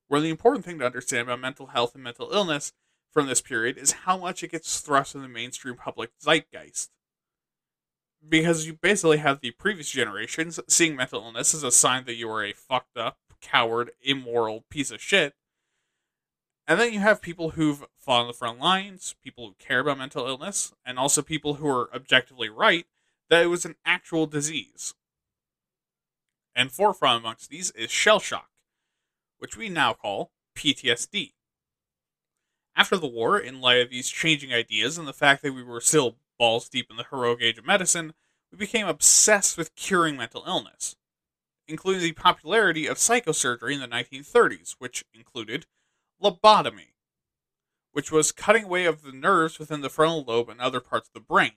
where the important thing to understand about mental health and mental illness from this period is how much it gets thrust in the mainstream public zeitgeist. Because you basically have the previous generations seeing mental illness as a sign that you are a fucked up, coward, immoral piece of shit. And then you have people who've fought on the front lines, people who care about mental illness, and also people who are objectively right that it was an actual disease and forefront amongst these is shell shock, which we now call PTSD. After the war, in light of these changing ideas and the fact that we were still balls deep in the heroic age of medicine, we became obsessed with curing mental illness, including the popularity of psychosurgery in the 1930s, which included lobotomy, which was cutting away of the nerves within the frontal lobe and other parts of the brain.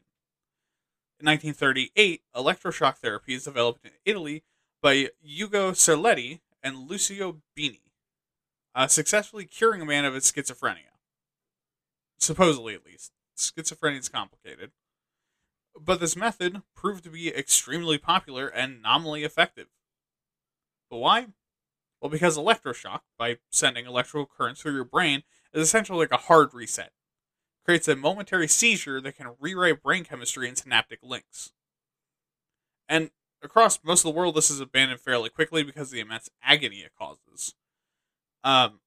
In 1938, electroshock therapy is developed in Italy by Ugo Cerletti and Lucio Bini, uh, successfully curing a man of his schizophrenia. Supposedly, at least. Schizophrenia is complicated. But this method proved to be extremely popular and nominally effective. But why? Well, because electroshock, by sending electrical currents through your brain, is essentially like a hard reset. Creates a momentary seizure that can rewrite brain chemistry and synaptic links. And across most of the world, this is abandoned fairly quickly because of the immense agony it causes. Um,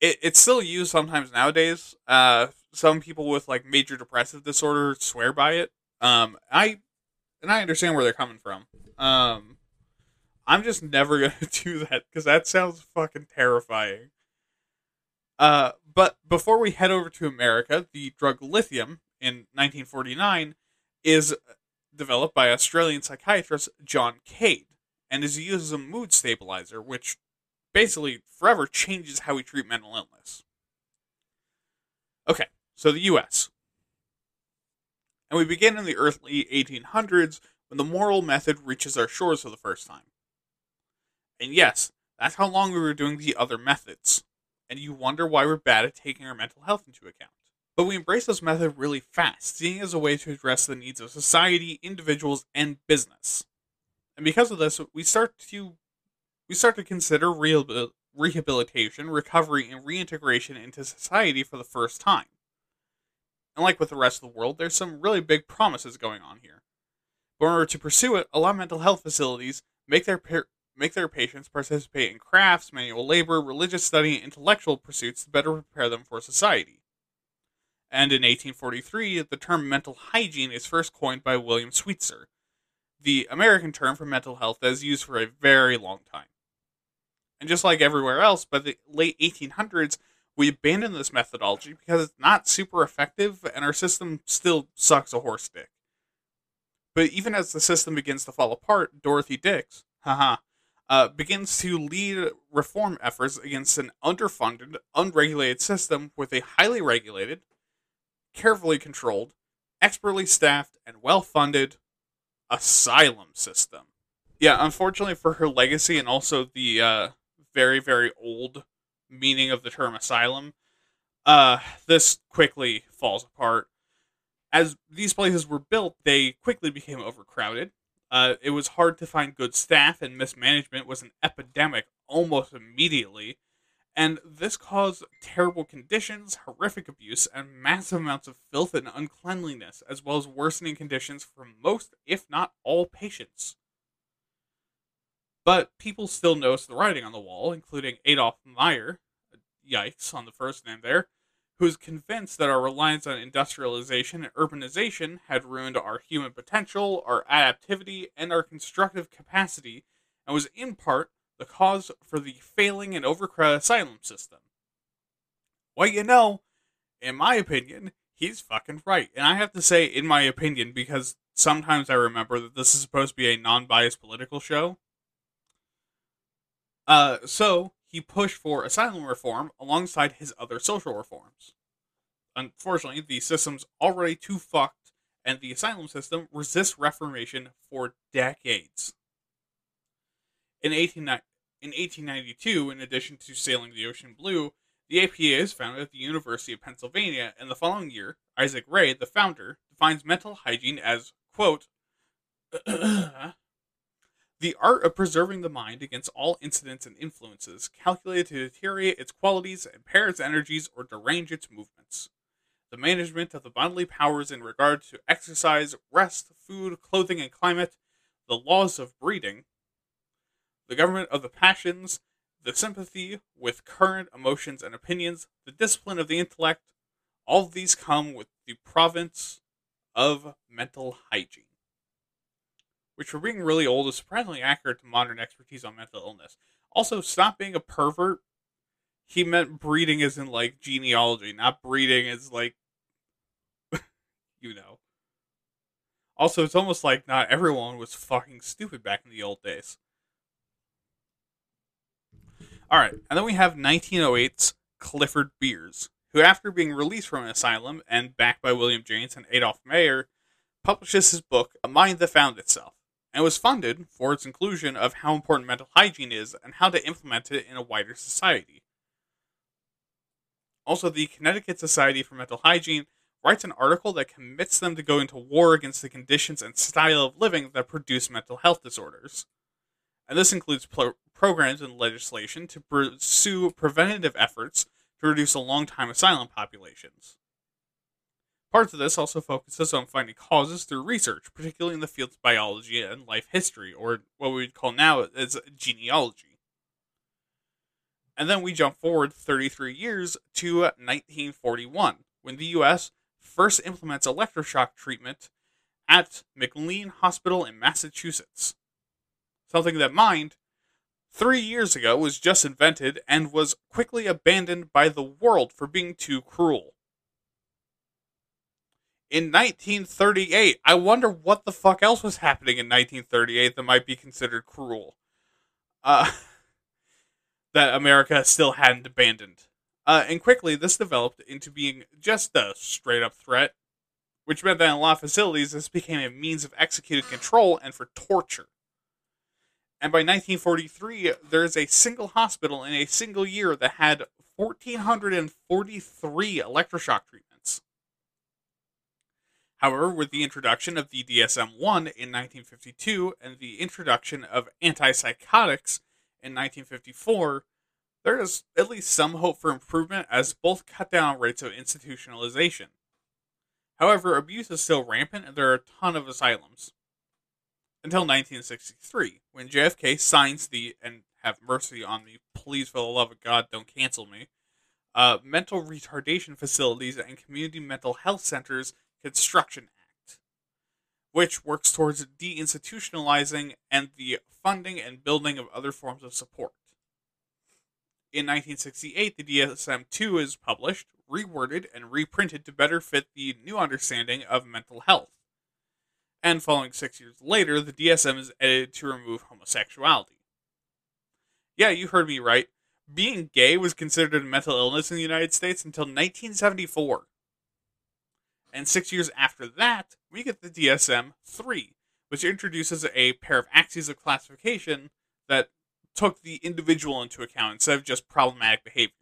it, it's still used sometimes nowadays. Uh, some people with like major depressive disorder swear by it. Um, I and I understand where they're coming from. Um, I'm just never gonna do that because that sounds fucking terrifying. Uh, but before we head over to America, the drug lithium in 1949 is developed by Australian psychiatrist John Cade and is used as a mood stabilizer, which basically forever changes how we treat mental illness. Okay, so the US. And we begin in the early 1800s when the moral method reaches our shores for the first time. And yes, that's how long we were doing the other methods. And you wonder why we're bad at taking our mental health into account. But we embrace this method really fast, seeing it as a way to address the needs of society, individuals, and business. And because of this, we start to we start to consider rehabilitation, recovery, and reintegration into society for the first time. And like with the rest of the world, there's some really big promises going on here. But in order to pursue it, a lot of mental health facilities make their make their patients participate in crafts, manual labor, religious study, and intellectual pursuits to better prepare them for society. And in 1843, the term mental hygiene is first coined by William Sweetser, the American term for mental health that is used for a very long time. And just like everywhere else, by the late 1800s, we abandoned this methodology because it's not super effective and our system still sucks a horse dick. But even as the system begins to fall apart, Dorothy Dix, haha, uh, begins to lead reform efforts against an underfunded, unregulated system with a highly regulated, carefully controlled, expertly staffed, and well funded asylum system. Yeah, unfortunately for her legacy and also the uh, very, very old meaning of the term asylum, uh, this quickly falls apart. As these places were built, they quickly became overcrowded. Uh, it was hard to find good staff, and mismanagement was an epidemic almost immediately. And this caused terrible conditions, horrific abuse, and massive amounts of filth and uncleanliness, as well as worsening conditions for most, if not all, patients. But people still noticed the writing on the wall, including Adolf Meyer, yikes on the first name there, who is convinced that our reliance on industrialization and urbanization had ruined our human potential, our adaptivity, and our constructive capacity, and was in part the cause for the failing and overcrowded asylum system. Well, you know, in my opinion, he's fucking right. And I have to say, in my opinion, because sometimes I remember that this is supposed to be a non biased political show. Uh, so he pushed for asylum reform alongside his other social reforms. Unfortunately, the system's already too fucked, and the asylum system resists reformation for decades. In 18, in 1892, in addition to sailing the ocean blue, the APA is founded at the University of Pennsylvania, and the following year, Isaac Ray, the founder, defines mental hygiene as, quote, the art of preserving the mind against all incidents and influences calculated to deteriorate its qualities, impair its energies, or derange its movements. The management of the bodily powers in regard to exercise, rest, food, clothing, and climate, the laws of breeding, the government of the passions, the sympathy with current emotions and opinions, the discipline of the intellect, all these come with the province of mental hygiene. Which, for being really old, is surprisingly accurate to modern expertise on mental illness. Also, stop being a pervert. He meant breeding as in like genealogy, not breeding as like, you know. Also, it's almost like not everyone was fucking stupid back in the old days. All right, and then we have 1908's Clifford Beers, who, after being released from an asylum and backed by William James and Adolf Meyer, publishes his book A Mind That Found Itself, and was funded for its inclusion of how important mental hygiene is and how to implement it in a wider society. Also, the Connecticut Society for Mental Hygiene writes an article that commits them to go into war against the conditions and style of living that produce mental health disorders. And this includes pro- programs and legislation to pursue preventative efforts to reduce the long time asylum populations. Parts of this also focuses on finding causes through research, particularly in the fields of biology and life history, or what we would call now as genealogy. And then we jump forward 33 years to 1941, when the U.S. first implements electroshock treatment at McLean Hospital in Massachusetts. Something that mind three years ago was just invented and was quickly abandoned by the world for being too cruel. In 1938, I wonder what the fuck else was happening in 1938 that might be considered cruel. Uh, that America still hadn't abandoned. Uh, and quickly, this developed into being just a straight up threat, which meant that in of facilities, this became a means of executed control and for torture. And by 1943, there is a single hospital in a single year that had 1,443 electroshock treatments. However, with the introduction of the DSM 1 in 1952 and the introduction of antipsychotics in 1954, there is at least some hope for improvement as both cut down rates of institutionalization. However, abuse is still rampant and there are a ton of asylums. Until 1963, when JFK signs the, and have mercy on me, please for the love of God, don't cancel me, uh, Mental Retardation Facilities and Community Mental Health Centers Construction Act, which works towards deinstitutionalizing and the funding and building of other forms of support. In 1968, the DSM 2 is published, reworded, and reprinted to better fit the new understanding of mental health. And following six years later, the DSM is edited to remove homosexuality. Yeah, you heard me right. Being gay was considered a mental illness in the United States until 1974. And six years after that, we get the DSM 3, which introduces a pair of axes of classification that took the individual into account instead of just problematic behavior.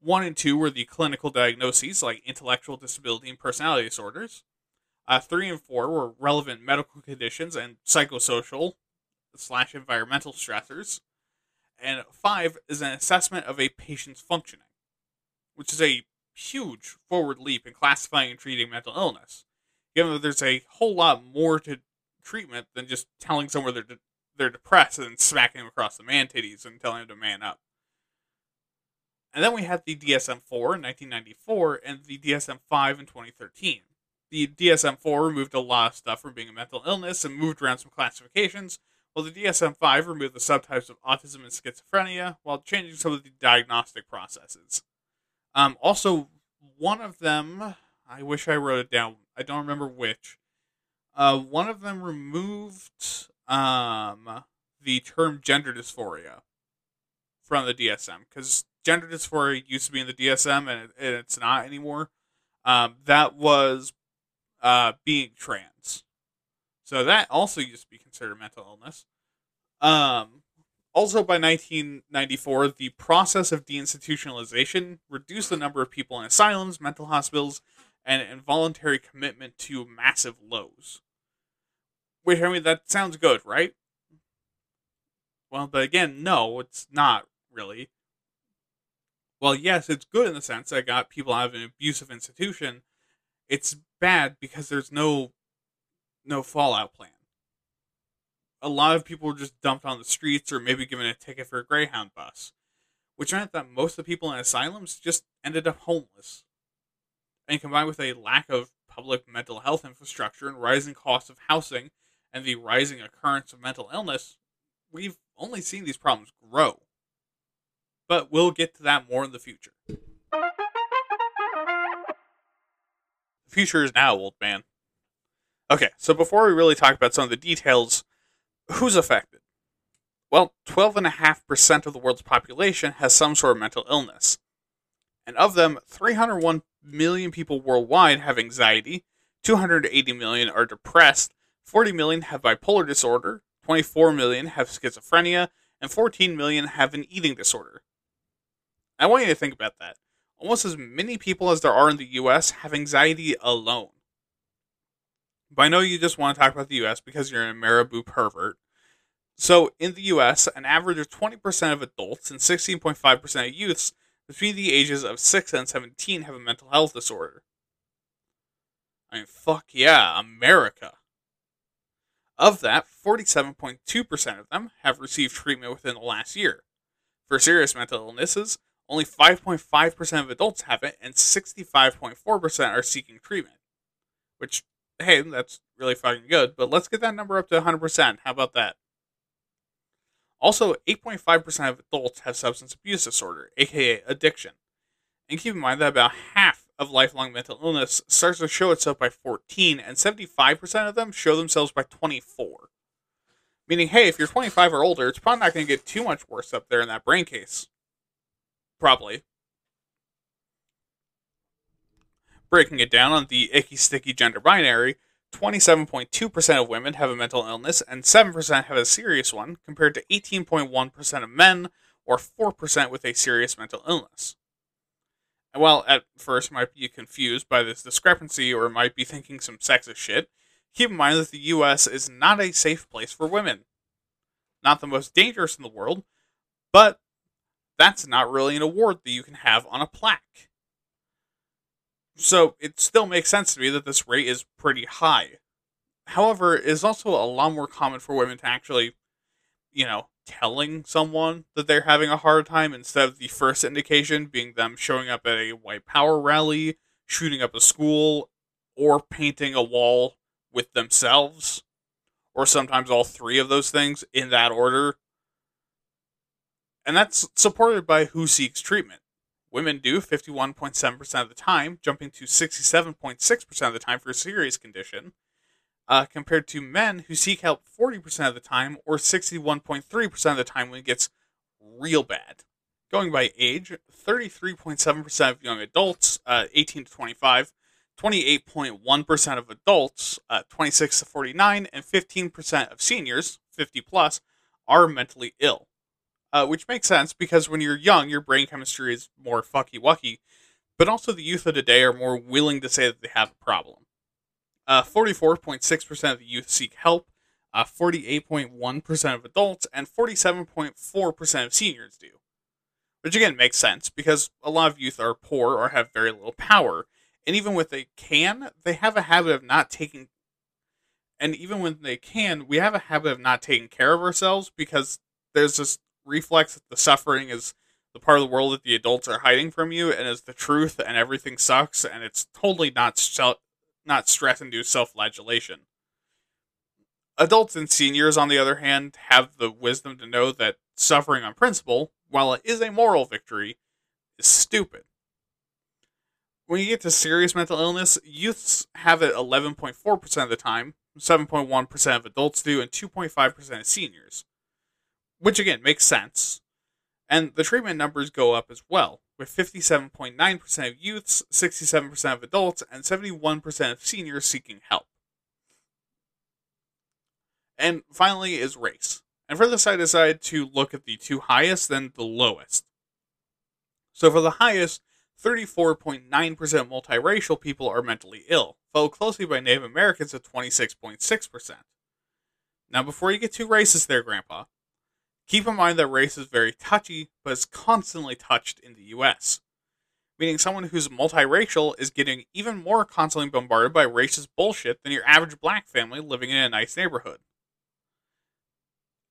One and two were the clinical diagnoses like intellectual disability and personality disorders. Uh, three and four were relevant medical conditions and psychosocial slash environmental stressors. And five is an assessment of a patient's functioning, which is a huge forward leap in classifying and treating mental illness. Given that there's a whole lot more to treatment than just telling someone they're de- they're depressed and smacking them across the man titties and telling them to man up. And then we had the DSM 4 in 1994 and the DSM 5 in 2013. The DSM 4 removed a lot of stuff from being a mental illness and moved around some classifications, while the DSM 5 removed the subtypes of autism and schizophrenia while changing some of the diagnostic processes. Um, also, one of them, I wish I wrote it down, I don't remember which. Uh, one of them removed um, the term gender dysphoria from the DSM because gender dysphoria used to be in the DSM and, it, and it's not anymore. Um, that was uh, being trans. So that also used to be considered a mental illness. Um, also, by 1994, the process of deinstitutionalization reduced the number of people in asylums, mental hospitals, and involuntary commitment to massive lows. Wait, mean, that sounds good, right? Well, but again, no, it's not really. Well, yes, it's good in the sense that got people out of an abusive institution. It's bad because there's no no fallout plan. A lot of people were just dumped on the streets or maybe given a ticket for a Greyhound bus, which meant that most of the people in asylums just ended up homeless. And combined with a lack of public mental health infrastructure and rising costs of housing and the rising occurrence of mental illness, we've only seen these problems grow. But we'll get to that more in the future. The future is now, old man. Okay, so before we really talk about some of the details, who's affected? Well, 12.5% of the world's population has some sort of mental illness. And of them, 301 million people worldwide have anxiety, 280 million are depressed, 40 million have bipolar disorder, 24 million have schizophrenia, and 14 million have an eating disorder. I want you to think about that. Almost as many people as there are in the US have anxiety alone. But I know you just want to talk about the US because you're a marabou pervert. So, in the US, an average of 20% of adults and 16.5% of youths between the ages of 6 and 17 have a mental health disorder. I mean, fuck yeah, America. Of that, 47.2% of them have received treatment within the last year. For serious mental illnesses, only 5.5% of adults have it, and 65.4% are seeking treatment. Which, hey, that's really fucking good, but let's get that number up to 100%. How about that? Also, 8.5% of adults have substance abuse disorder, aka addiction. And keep in mind that about half of lifelong mental illness starts to show itself by 14, and 75% of them show themselves by 24. Meaning, hey, if you're 25 or older, it's probably not going to get too much worse up there in that brain case. Probably. Breaking it down on the icky sticky gender binary, 27.2% of women have a mental illness and 7% have a serious one, compared to 18.1% of men, or 4% with a serious mental illness. And while at first might be confused by this discrepancy or might be thinking some sexist shit, keep in mind that the US is not a safe place for women. Not the most dangerous in the world, but that's not really an award that you can have on a plaque. So it still makes sense to me that this rate is pretty high. However, it is also a lot more common for women to actually, you know, telling someone that they're having a hard time instead of the first indication being them showing up at a white power rally, shooting up a school, or painting a wall with themselves, or sometimes all three of those things in that order. And that's supported by who seeks treatment. Women do 51.7% of the time, jumping to 67.6% of the time for a serious condition, uh, compared to men who seek help 40% of the time or 61.3% of the time when it gets real bad. Going by age, 33.7% of young adults, uh, 18 to 25, 28.1% of adults, uh, 26 to 49, and 15% of seniors, 50 plus, are mentally ill. Uh, which makes sense because when you're young, your brain chemistry is more fucky wucky, but also the youth of today are more willing to say that they have a problem. Uh, 44.6% of the youth seek help, uh, 48.1% of adults, and 47.4% of seniors do. Which again makes sense because a lot of youth are poor or have very little power. And even when they can, they have a habit of not taking. And even when they can, we have a habit of not taking care of ourselves because there's this reflex that the suffering is the part of the world that the adults are hiding from you and is the truth and everything sucks and it's totally not self, not stress-induced self-flagellation. Adults and seniors, on the other hand, have the wisdom to know that suffering on principle, while it is a moral victory, is stupid. When you get to serious mental illness, youths have it 11.4% of the time, 7.1% of adults do, and 2.5% of seniors. Which again makes sense. And the treatment numbers go up as well with 57.9% of youths, 67% of adults, and 71% of seniors seeking help. And finally is race. And for this, I decided to look at the two highest, then the lowest. So for the highest, 34.9% multiracial people are mentally ill, followed closely by Native Americans at 26.6%. Now, before you get too racist there, Grandpa, Keep in mind that race is very touchy, but is constantly touched in the US. Meaning someone who's multiracial is getting even more constantly bombarded by racist bullshit than your average black family living in a nice neighborhood.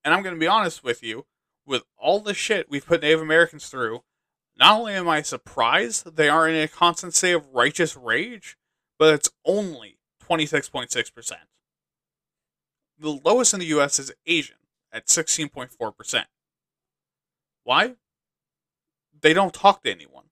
And I'm going to be honest with you, with all the shit we've put Native Americans through, not only am I surprised they are in a constant state of righteous rage, but it's only 26.6%. The lowest in the US is Asian at 16.4%. Why? They don't talk to anyone.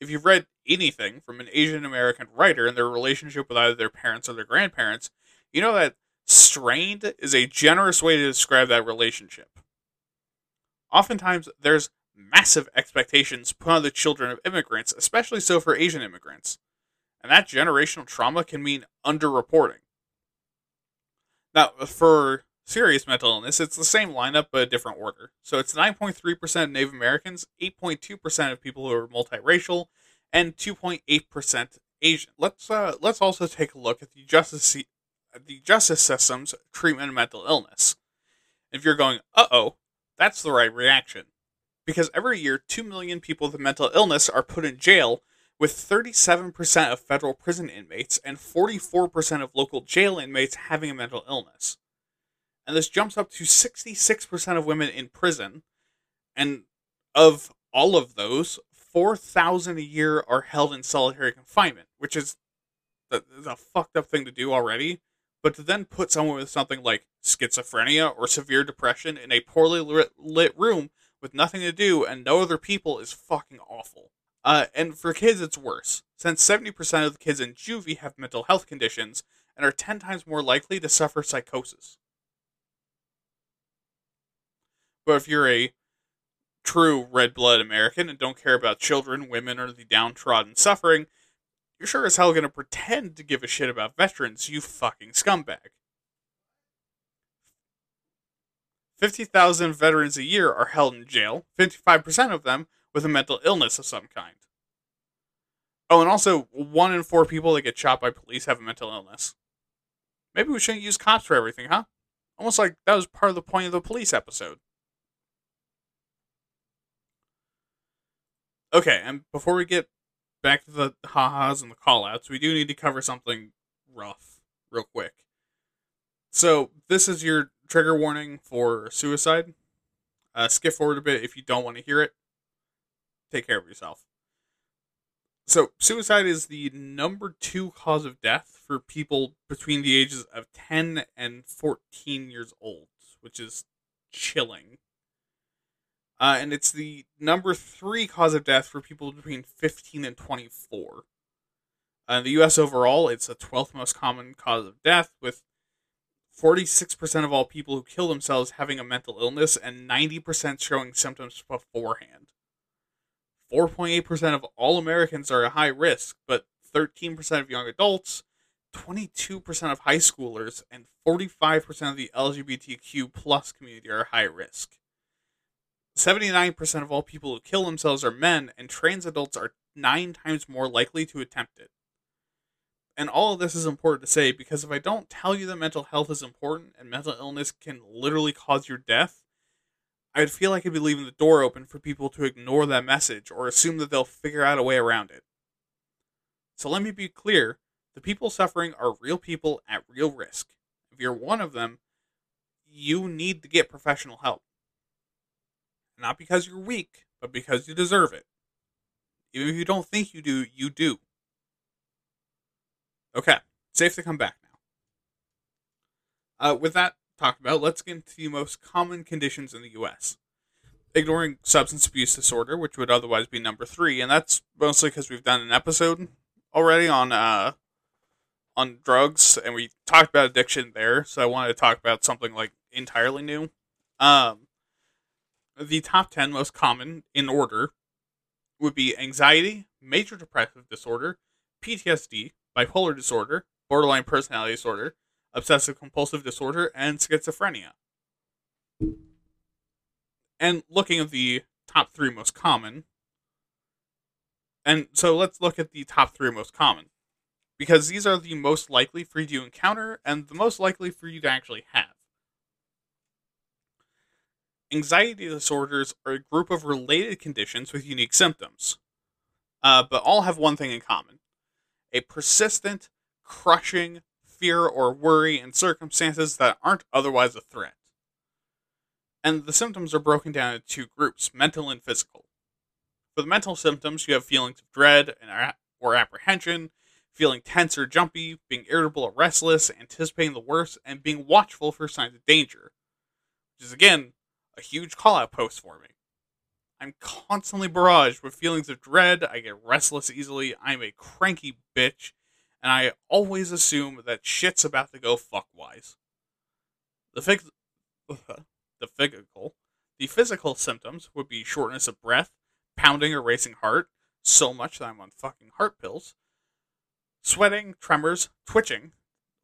If you've read anything from an Asian American writer and their relationship with either their parents or their grandparents, you know that strained is a generous way to describe that relationship. Oftentimes, there's massive expectations put on the children of immigrants, especially so for Asian immigrants. And that generational trauma can mean underreporting. Now, for serious mental illness, it's the same lineup but a different order. So it's 9.3% Native Americans, 8.2% of people who are multiracial, and 2.8% Asian. Let's uh, let's also take a look at the justice the justice system's treatment of mental illness. If you're going, uh oh, that's the right reaction. Because every year, 2 million people with mental illness are put in jail, with 37% of federal prison inmates and 44% of local jail inmates having a mental illness and this jumps up to 66% of women in prison. And of all of those, 4,000 a year are held in solitary confinement, which is a, a fucked up thing to do already. But to then put someone with something like schizophrenia or severe depression in a poorly lit room with nothing to do and no other people is fucking awful. Uh, and for kids, it's worse, since 70% of the kids in juvie have mental health conditions and are 10 times more likely to suffer psychosis. But if you're a true red blood American and don't care about children, women, or the downtrodden suffering, you're sure as hell going to pretend to give a shit about veterans, you fucking scumbag. 50,000 veterans a year are held in jail, 55% of them with a mental illness of some kind. Oh, and also, one in four people that get shot by police have a mental illness. Maybe we shouldn't use cops for everything, huh? Almost like that was part of the point of the police episode. Okay, and before we get back to the ha-has and the call-outs, we do need to cover something rough real quick. So this is your trigger warning for suicide. Uh, skip forward a bit if you don't want to hear it. Take care of yourself. So, suicide is the number two cause of death for people between the ages of 10 and 14 years old, which is chilling. Uh, and it's the number three cause of death for people between 15 and 24. Uh, in the US overall, it's the 12th most common cause of death, with 46% of all people who kill themselves having a mental illness and 90% showing symptoms beforehand. 4.8% of all Americans are at high risk, but 13% of young adults, 22% of high schoolers, and 45% of the LGBTQ plus community are high risk. 79% of all people who kill themselves are men, and trans adults are nine times more likely to attempt it. And all of this is important to say because if I don't tell you that mental health is important and mental illness can literally cause your death, I'd feel like I'd be leaving the door open for people to ignore that message or assume that they'll figure out a way around it. So let me be clear the people suffering are real people at real risk. If you're one of them, you need to get professional help. Not because you're weak, but because you deserve it. Even if you don't think you do, you do. Okay, safe to come back now. Uh, with that talked about, let's get into the most common conditions in the U.S. Ignoring substance abuse disorder, which would otherwise be number three, and that's mostly because we've done an episode already on uh, on drugs, and we talked about addiction there. So I wanted to talk about something like entirely new. Um, the top ten most common in order would be anxiety, major depressive disorder, PTSD, bipolar disorder, borderline personality disorder, obsessive compulsive disorder, and schizophrenia. And looking at the top three most common, and so let's look at the top three most common, because these are the most likely for you to encounter and the most likely for you to actually have. Anxiety disorders are a group of related conditions with unique symptoms, uh, but all have one thing in common a persistent, crushing, fear or worry in circumstances that aren't otherwise a threat. And the symptoms are broken down into two groups mental and physical. For the mental symptoms, you have feelings of dread and or apprehension, feeling tense or jumpy, being irritable or restless, anticipating the worst, and being watchful for signs of danger. Which is, again, a huge call out post for me. I'm constantly barraged with feelings of dread. I get restless easily. I'm a cranky bitch and I always assume that shit's about to go fuckwise. The fig- the physical, the physical symptoms would be shortness of breath, pounding or racing heart, so much that I'm on fucking heart pills, sweating, tremors, twitching,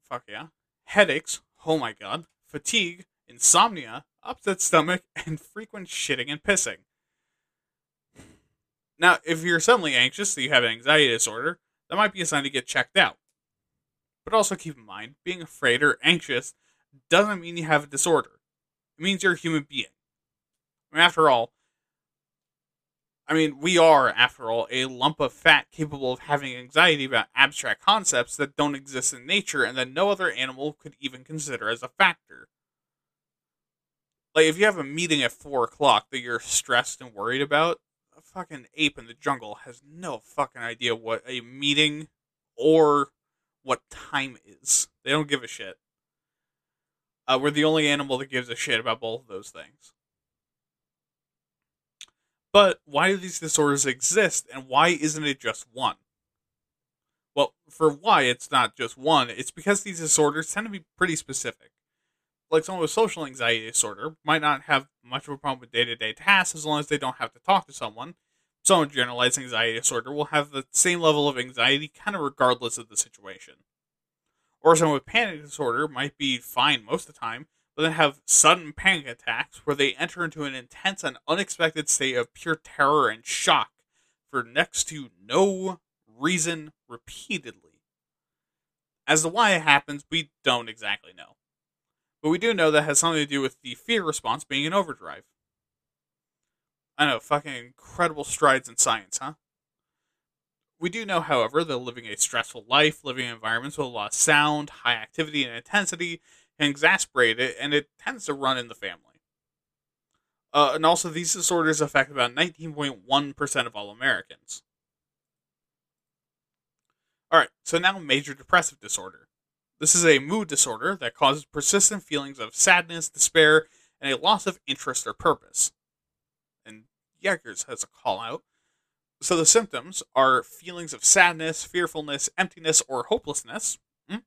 fuck yeah, headaches, oh my god, fatigue, insomnia, upset stomach, and frequent shitting and pissing. Now, if you're suddenly anxious, so you have an anxiety disorder, that might be a sign to get checked out. But also keep in mind, being afraid or anxious doesn't mean you have a disorder. It means you're a human being. I mean, after all, I mean, we are, after all, a lump of fat capable of having anxiety about abstract concepts that don't exist in nature and that no other animal could even consider as a factor. Like, if you have a meeting at 4 o'clock that you're stressed and worried about, a fucking ape in the jungle has no fucking idea what a meeting or what time is. They don't give a shit. Uh, we're the only animal that gives a shit about both of those things. But why do these disorders exist, and why isn't it just one? Well, for why it's not just one, it's because these disorders tend to be pretty specific. Like someone with social anxiety disorder might not have much of a problem with day to day tasks as long as they don't have to talk to someone. Someone with generalized anxiety disorder will have the same level of anxiety kind of regardless of the situation. Or someone with panic disorder might be fine most of the time, but then have sudden panic attacks where they enter into an intense and unexpected state of pure terror and shock for next to no reason repeatedly. As to why it happens, we don't exactly know. But we do know that has something to do with the fear response being in overdrive. I know, fucking incredible strides in science, huh? We do know, however, that living a stressful life, living in environments with a lot of sound, high activity, and intensity can exasperate it, and it tends to run in the family. Uh, and also, these disorders affect about 19.1% of all Americans. Alright, so now major depressive disorder. This is a mood disorder that causes persistent feelings of sadness, despair, and a loss of interest or purpose. And Yeagers has a call out. So the symptoms are feelings of sadness, fearfulness, emptiness, or hopelessness, mm,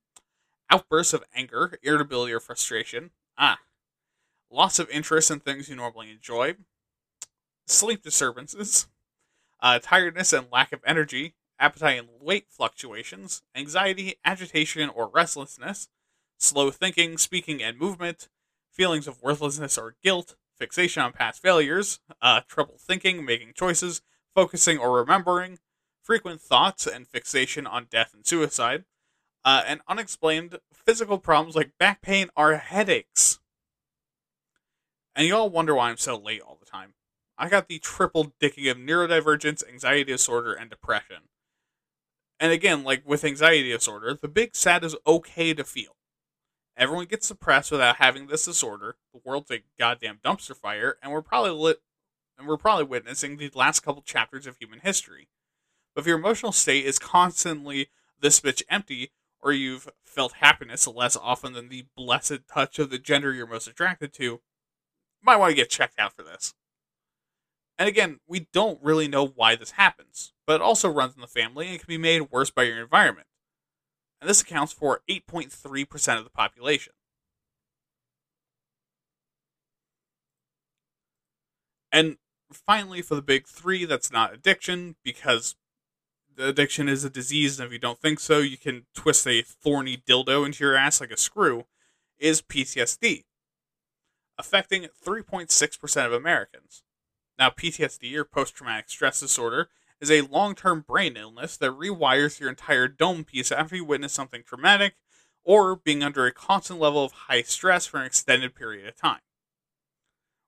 outbursts of anger, irritability, or frustration, ah, loss of interest in things you normally enjoy, sleep disturbances, uh, tiredness and lack of energy, appetite and weight fluctuations, anxiety, agitation, or restlessness, slow thinking, speaking, and movement, feelings of worthlessness or guilt, fixation on past failures, uh, trouble thinking, making choices, focusing or remembering, frequent thoughts and fixation on death and suicide, uh, and unexplained physical problems like back pain or headaches. And you all wonder why I'm so late all the time. I got the triple dicking of neurodivergence, anxiety disorder, and depression. And again, like with anxiety disorder, the big sad is okay to feel. Everyone gets depressed without having this disorder. The world's a goddamn dumpster fire, and we're probably lit and we're probably witnessing the last couple chapters of human history. But if your emotional state is constantly this bitch empty, or you've felt happiness less often than the blessed touch of the gender you're most attracted to, you might want to get checked out for this. And again, we don't really know why this happens, but it also runs in the family and can be made worse by your environment. And this accounts for 8.3% of the population. And finally, for the big three, that's not addiction, because the addiction is a disease, and if you don't think so, you can twist a thorny dildo into your ass like a screw, is PTSD, affecting 3.6% of Americans. Now, PTSD, or post traumatic stress disorder, is a long term brain illness that rewires your entire dome piece after you witness something traumatic or being under a constant level of high stress for an extended period of time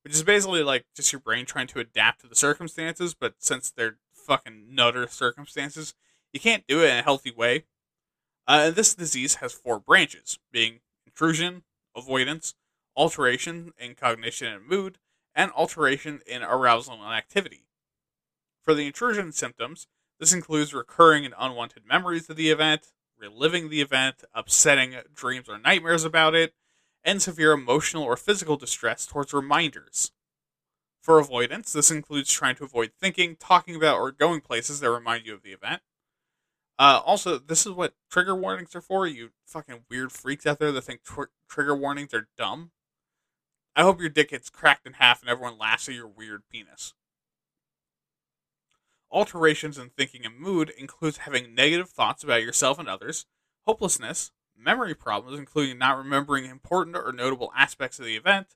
which is basically like just your brain trying to adapt to the circumstances, but since they're fucking nutter circumstances, you can't do it in a healthy way. Uh, and this disease has four branches, being intrusion, avoidance, alteration in cognition and mood, and alteration in arousal and activity. For the intrusion symptoms, this includes recurring and unwanted memories of the event, reliving the event, upsetting dreams or nightmares about it, and severe emotional or physical distress towards reminders. For avoidance, this includes trying to avoid thinking, talking about, or going places that remind you of the event. Uh, also, this is what trigger warnings are for. You fucking weird freaks out there that think tr- trigger warnings are dumb. I hope your dick gets cracked in half and everyone laughs at your weird penis. Alterations in thinking and mood includes having negative thoughts about yourself and others, hopelessness, memory problems, including not remembering important or notable aspects of the event,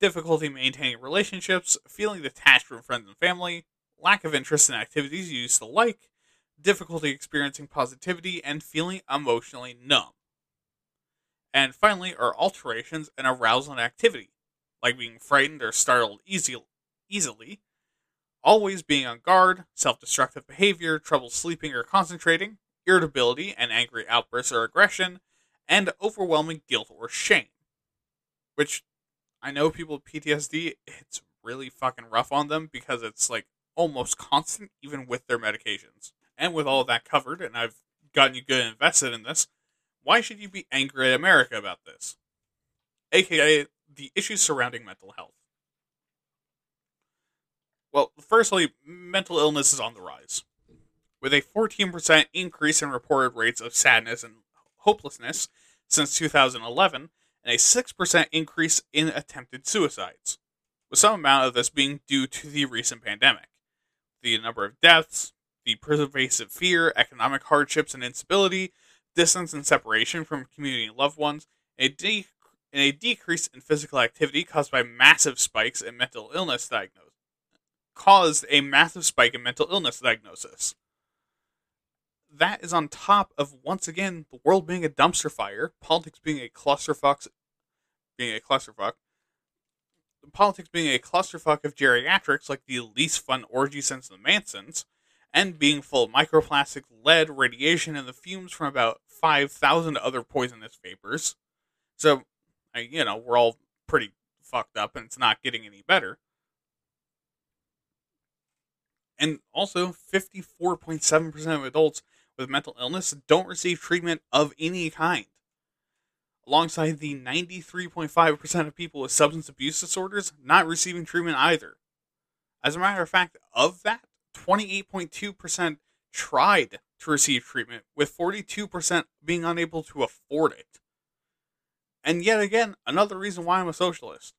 difficulty maintaining relationships, feeling detached from friends and family, lack of interest in activities you used to like, difficulty experiencing positivity, and feeling emotionally numb. And finally, are alterations in arousal and activity, like being frightened or startled easy, easily, always being on guard, self destructive behavior, trouble sleeping or concentrating, irritability and angry outbursts or aggression, and overwhelming guilt or shame. Which I know people with PTSD, it's really fucking rough on them because it's like almost constant, even with their medications. And with all that covered, and I've gotten you good invested in this, why should you be angry at America about this? AKA the issues surrounding mental health. Well, firstly, mental illness is on the rise. With a 14% increase in reported rates of sadness and hopelessness since 2011 and a 6% increase in attempted suicides, with some amount of this being due to the recent pandemic. The number of deaths, the pervasive fear, economic hardships and instability, distance and separation from community and loved ones, a, de- and a decrease in physical activity caused by massive spikes in mental illness diagnosis caused a massive spike in mental illness diagnosis that is on top of once again the world being a dumpster fire, politics being a clusterfuck, being a clusterfuck, politics being a clusterfuck of geriatrics like the least fun orgy since the Mansons, and being full of microplastic, lead, radiation, and the fumes from about 5,000 other poisonous vapors. So, you know, we're all pretty fucked up and it's not getting any better. And also, 54.7% of adults with mental illness don't receive treatment of any kind. Alongside the 93.5% of people with substance abuse disorders not receiving treatment either. As a matter of fact, of that, 28.2% tried to receive treatment, with 42% being unable to afford it. And yet again, another reason why I'm a socialist.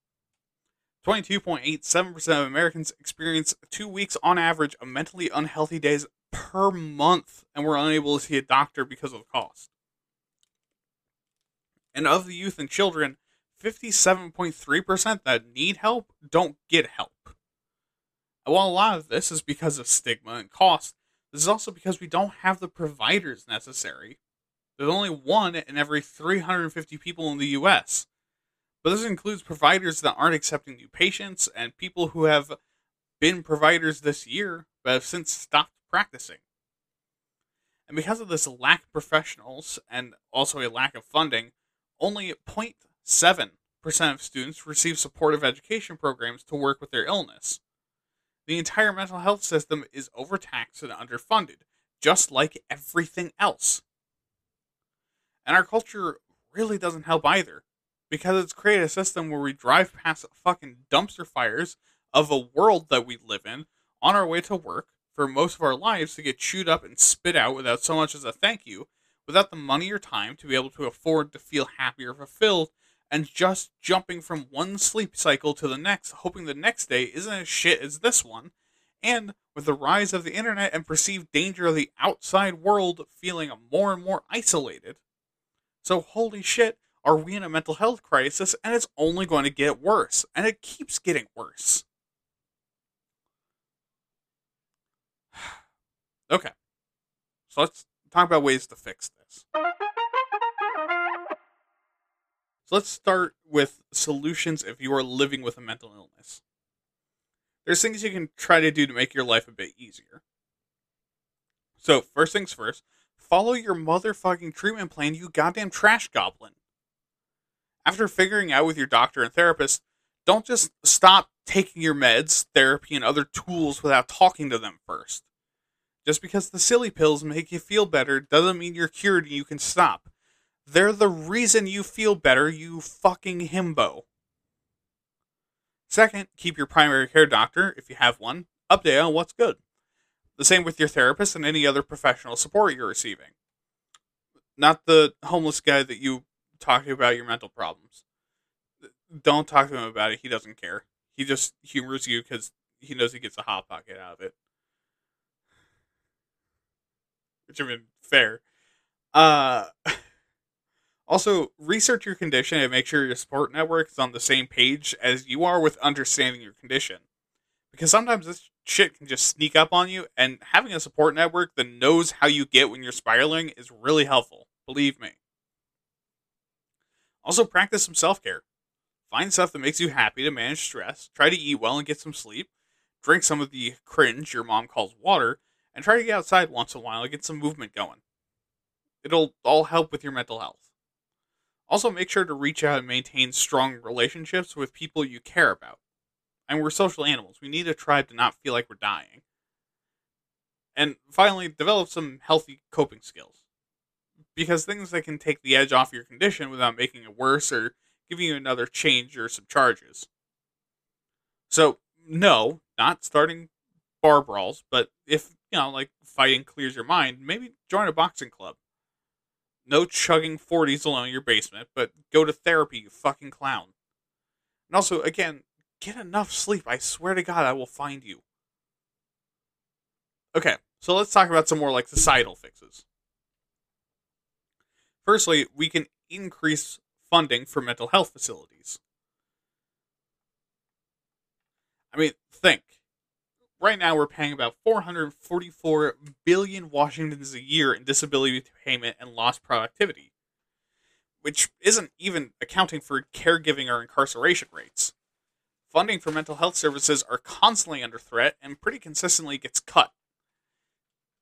22.87% of Americans experience two weeks on average of mentally unhealthy days per month and were unable to see a doctor because of the cost. And of the youth and children, 57.3% that need help don't get help. And while a lot of this is because of stigma and cost, this is also because we don't have the providers necessary. There's only one in every 350 people in the US. But this includes providers that aren't accepting new patients and people who have been providers this year but have since stopped practicing. And because of this lack of professionals and also a lack of funding, only 0.7% of students receive supportive education programs to work with their illness. The entire mental health system is overtaxed and underfunded, just like everything else. And our culture really doesn't help either because it's created a system where we drive past fucking dumpster fires of a world that we live in on our way to work for most of our lives to get chewed up and spit out without so much as a thank you, without the money or time to be able to afford to feel happy or fulfilled, and just jumping from one sleep cycle to the next, hoping the next day isn't as shit as this one, and with the rise of the internet and perceived danger of the outside world feeling more and more isolated. So, holy shit, are we in a mental health crisis and it's only going to get worse and it keeps getting worse. Okay. So let's talk about ways to fix this. So let's start with solutions if you are living with a mental illness. There's things you can try to do to make your life a bit easier. So first things first follow your motherfucking treatment plan you goddamn trash goblin after figuring out with your doctor and therapist, don't just stop taking your meds, therapy, and other tools without talking to them first. Just because the silly pills make you feel better doesn't mean you're cured and you can stop. They're the reason you feel better, you fucking himbo. Second, keep your primary care doctor, if you have one, update on what's good. The same with your therapist and any other professional support you're receiving. Not the homeless guy that you talk to about your mental problems. Don't talk to him about it. He doesn't care. He just humors you because he knows he gets a hot pocket out of it. Which I mean, fair. Uh, also, research your condition and make sure your support network is on the same page as you are with understanding your condition. Because sometimes this shit can just sneak up on you, and having a support network that knows how you get when you're spiraling is really helpful. Believe me. Also, practice some self care. Find stuff that makes you happy to manage stress. Try to eat well and get some sleep. Drink some of the cringe your mom calls water. And try to get outside once in a while and get some movement going. It'll all help with your mental health. Also, make sure to reach out and maintain strong relationships with people you care about. And we're social animals. We need a tribe to not feel like we're dying. And finally, develop some healthy coping skills because things that can take the edge off your condition without making it worse or giving you another change or some charges. So, no, not starting bar brawls, but if, you know, like fighting clears your mind, maybe join a boxing club. No chugging 40s alone in your basement, but go to therapy, you fucking clown. And also, again, get enough sleep. I swear to God, I will find you. Okay, so let's talk about some more like societal fixes. Firstly, we can increase funding for mental health facilities. I mean, think. Right now, we're paying about 444 billion Washingtons a year in disability payment and lost productivity, which isn't even accounting for caregiving or incarceration rates. Funding for mental health services are constantly under threat and pretty consistently gets cut.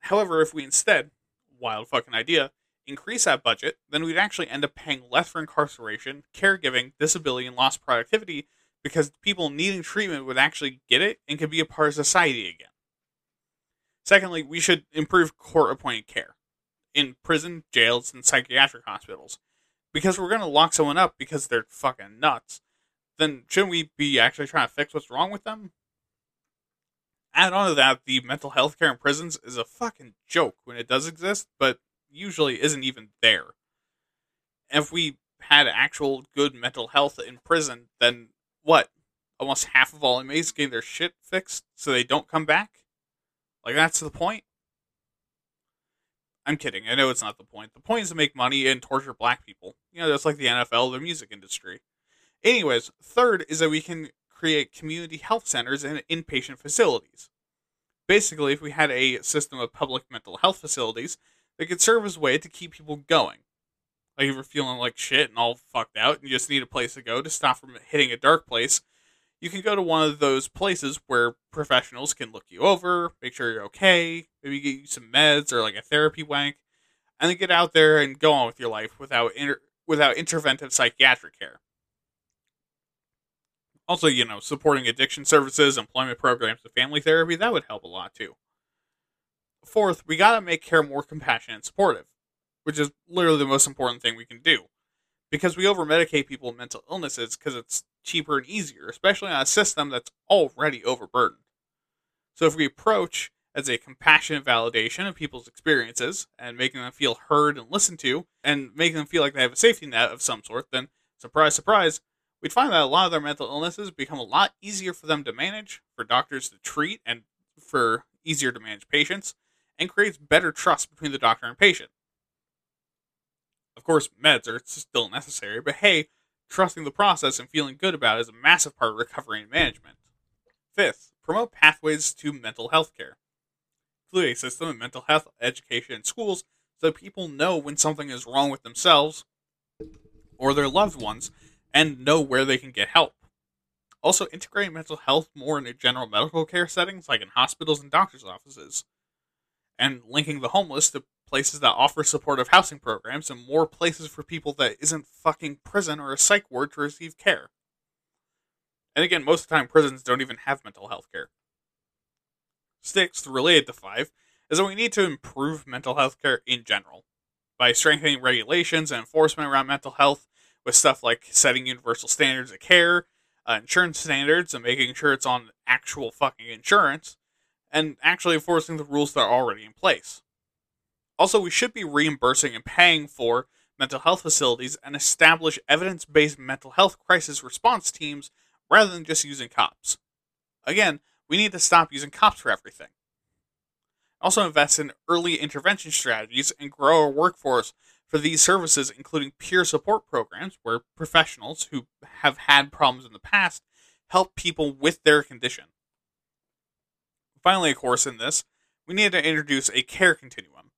However, if we instead, wild fucking idea, increase that budget, then we'd actually end up paying less for incarceration, caregiving, disability, and lost productivity because people needing treatment would actually get it and could be a part of society again. Secondly, we should improve court appointed care in prison, jails, and psychiatric hospitals. Because we're going to lock someone up because they're fucking nuts, then shouldn't we be actually trying to fix what's wrong with them? Add on to that, the mental health care in prisons is a fucking joke when it does exist, but usually isn't even there. If we had actual good mental health in prison, then what? Almost half of all inmates getting their shit fixed so they don't come back? Like, that's the point? I'm kidding. I know it's not the point. The point is to make money and torture black people. You know, that's like the NFL, the music industry. Anyways, third is that we can create community health centers and inpatient facilities. Basically, if we had a system of public mental health facilities that could serve as a way to keep people going. Like if you're feeling like shit and all fucked out and you just need a place to go to stop from hitting a dark place, you can go to one of those places where professionals can look you over, make sure you're okay, maybe get you some meds or like a therapy wank, and then get out there and go on with your life without inter- without interventive psychiatric care. Also, you know, supporting addiction services, employment programs, and family therapy, that would help a lot too. Fourth, we gotta make care more compassionate and supportive, which is literally the most important thing we can do. Because we over medicate people with mental illnesses because it's cheaper and easier, especially on a system that's already overburdened. So if we approach as a compassionate validation of people's experiences and making them feel heard and listened to and making them feel like they have a safety net of some sort, then surprise, surprise, we'd find that a lot of their mental illnesses become a lot easier for them to manage, for doctors to treat, and for easier to manage patients, and creates better trust between the doctor and patient. Of course, meds are still necessary, but hey, trusting the process and feeling good about it is a massive part of recovery and management. Fifth, promote pathways to mental health care. Include a system of mental health education in schools so people know when something is wrong with themselves or their loved ones and know where they can get help. Also, integrate mental health more into general medical care settings like in hospitals and doctors' offices. And linking the homeless to places that offer supportive housing programs and more places for people that isn't fucking prison or a psych ward to receive care. And again, most of the time, prisons don't even have mental health care. Sixth, related to five, is that we need to improve mental health care in general by strengthening regulations and enforcement around mental health with stuff like setting universal standards of care, uh, insurance standards, and making sure it's on actual fucking insurance, and actually enforcing the rules that are already in place. Also, we should be reimbursing and paying for mental health facilities and establish evidence based mental health crisis response teams rather than just using cops. Again, we need to stop using cops for everything. Also, invest in early intervention strategies and grow our workforce for these services, including peer support programs where professionals who have had problems in the past help people with their condition. Finally, of course, in this, we need to introduce a care continuum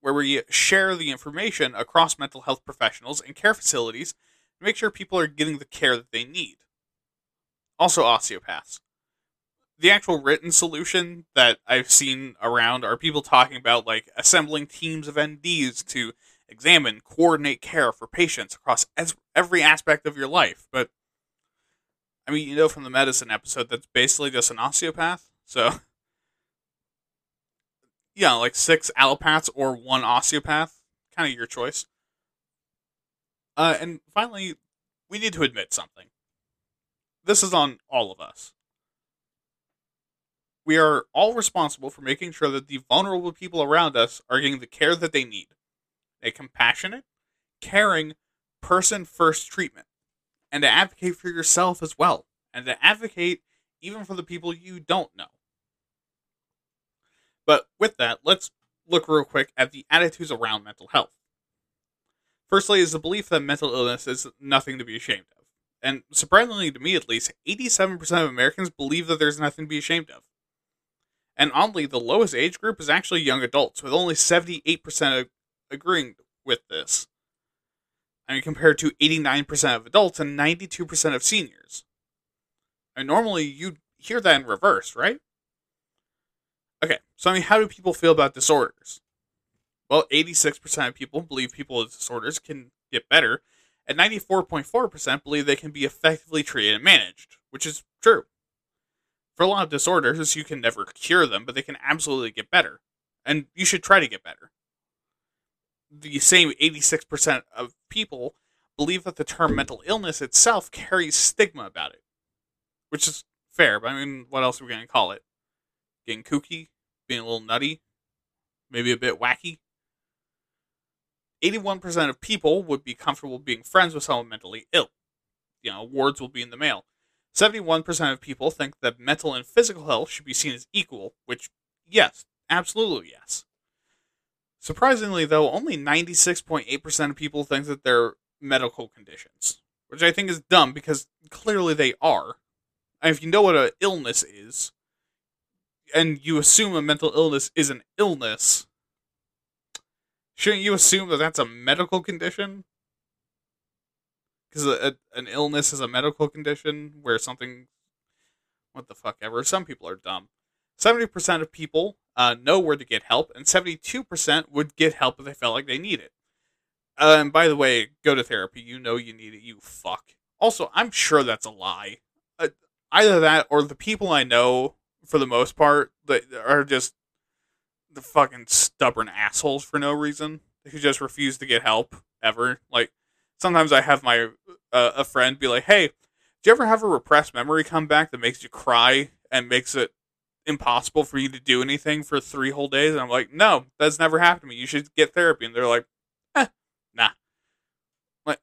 where we share the information across mental health professionals and care facilities to make sure people are getting the care that they need. Also, osteopaths. The actual written solution that I've seen around are people talking about like assembling teams of MDs to examine, coordinate care for patients across every aspect of your life. But I mean, you know from the medicine episode, that's basically just an osteopath. So yeah, like six allopaths or one osteopath, kind of your choice. Uh, and finally, we need to admit something. This is on all of us. We are all responsible for making sure that the vulnerable people around us are getting the care that they need. A compassionate, caring, person first treatment. And to advocate for yourself as well. And to advocate even for the people you don't know. But with that, let's look real quick at the attitudes around mental health. Firstly, is the belief that mental illness is nothing to be ashamed of. And surprisingly to me, at least, 87% of Americans believe that there's nothing to be ashamed of. And oddly, the lowest age group is actually young adults, with only 78% agreeing with this. I mean, compared to 89% of adults and 92% of seniors. And normally you'd hear that in reverse, right? Okay, so I mean, how do people feel about disorders? Well, 86% of people believe people with disorders can get better, and 94.4% believe they can be effectively treated and managed, which is true. For a lot of disorders, you can never cure them, but they can absolutely get better, and you should try to get better. The same 86% of people believe that the term mental illness itself carries stigma about it, which is fair, but I mean, what else are we going to call it? Getting kooky? Being a little nutty? Maybe a bit wacky? 81% of people would be comfortable being friends with someone mentally ill. You know, awards will be in the mail. 71% of people think that mental and physical health should be seen as equal, which, yes, absolutely yes. Surprisingly, though, only 96.8% of people think that they're medical conditions, which I think is dumb because clearly they are. And if you know what an illness is, and you assume a mental illness is an illness, shouldn't you assume that that's a medical condition? Because an illness is a medical condition where something, what the fuck ever. Some people are dumb. Seventy percent of people uh, know where to get help, and seventy-two percent would get help if they felt like they need it. Uh, and by the way, go to therapy. You know you need it. You fuck. Also, I'm sure that's a lie. Uh, either that or the people I know, for the most part, that are just the fucking stubborn assholes for no reason who just refuse to get help ever. Like sometimes I have my uh, a friend be like, "Hey, do you ever have a repressed memory come back that makes you cry and makes it impossible for you to do anything for three whole days?" And I'm like, "No, that's never happened to me. You should get therapy." And they're like, "Eh, nah." Like,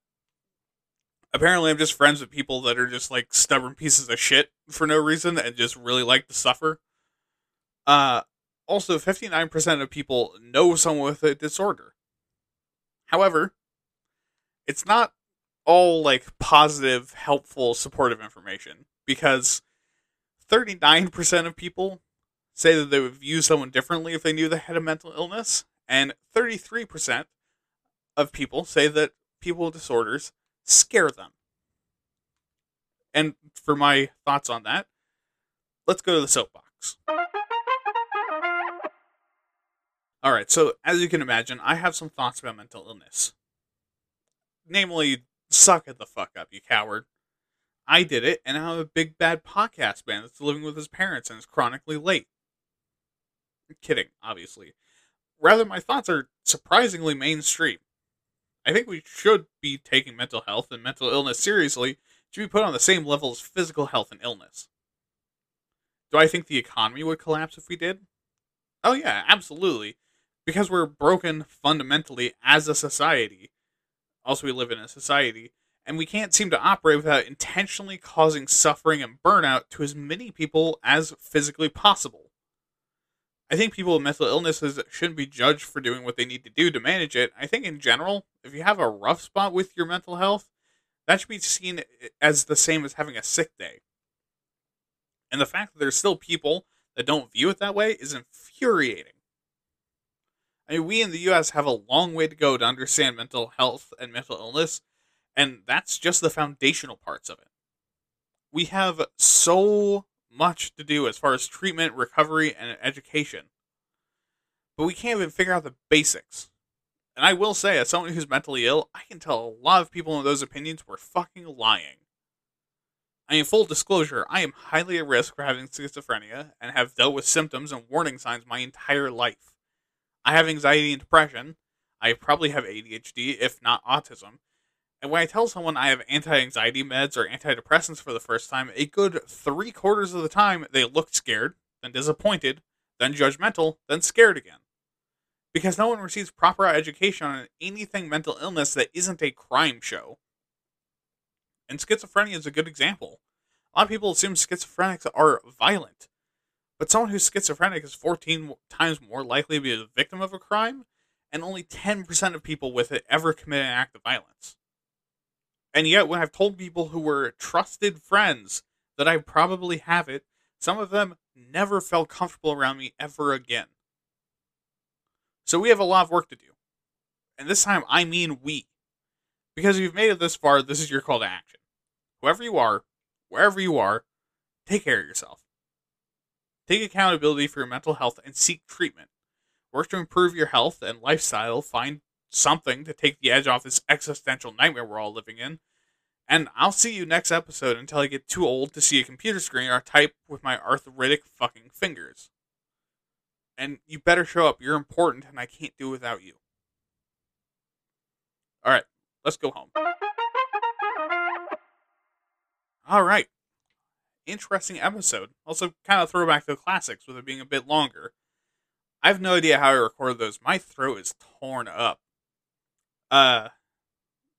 apparently, I'm just friends with people that are just like stubborn pieces of shit for no reason and just really like to suffer. Uh, also, 59% of people know someone with a disorder. However, it's not all like positive, helpful, supportive information because 39% of people say that they would view someone differently if they knew they had a mental illness, and 33% of people say that people with disorders scare them. And for my thoughts on that, let's go to the soapbox. All right, so as you can imagine, I have some thoughts about mental illness. Namely, suck it the fuck up, you coward. I did it, and I'm a big bad podcast man that's living with his parents and is chronically late. I'm kidding, obviously. Rather, my thoughts are surprisingly mainstream. I think we should be taking mental health and mental illness seriously, to be put on the same level as physical health and illness. Do I think the economy would collapse if we did? Oh, yeah, absolutely because we're broken fundamentally as a society. Also, we live in a society, and we can't seem to operate without intentionally causing suffering and burnout to as many people as physically possible. I think people with mental illnesses shouldn't be judged for doing what they need to do to manage it. I think, in general, if you have a rough spot with your mental health, that should be seen as the same as having a sick day. And the fact that there's still people that don't view it that way is infuriating. I mean, we in the U.S. have a long way to go to understand mental health and mental illness, and that's just the foundational parts of it. We have so much to do as far as treatment, recovery, and education, but we can't even figure out the basics. And I will say, as someone who's mentally ill, I can tell a lot of people in those opinions were fucking lying. I mean, full disclosure, I am highly at risk for having schizophrenia and have dealt with symptoms and warning signs my entire life. I have anxiety and depression. I probably have ADHD, if not autism. And when I tell someone I have anti anxiety meds or antidepressants for the first time, a good three quarters of the time they look scared, then disappointed, then judgmental, then scared again. Because no one receives proper education on anything mental illness that isn't a crime show. And schizophrenia is a good example. A lot of people assume schizophrenics are violent. But someone who's schizophrenic is 14 times more likely to be a victim of a crime, and only 10% of people with it ever commit an act of violence. And yet, when I've told people who were trusted friends that I probably have it, some of them never felt comfortable around me ever again. So we have a lot of work to do. And this time, I mean we. Because if you've made it this far, this is your call to action. Whoever you are, wherever you are, take care of yourself Take accountability for your mental health and seek treatment. Work to improve your health and lifestyle. Find something to take the edge off this existential nightmare we're all living in. And I'll see you next episode until I get too old to see a computer screen or type with my arthritic fucking fingers. And you better show up. You're important, and I can't do without you. All right, let's go home. All right. Interesting episode. Also, kind of throwback to the classics with it being a bit longer. I have no idea how I recorded those. My throat is torn up. Uh,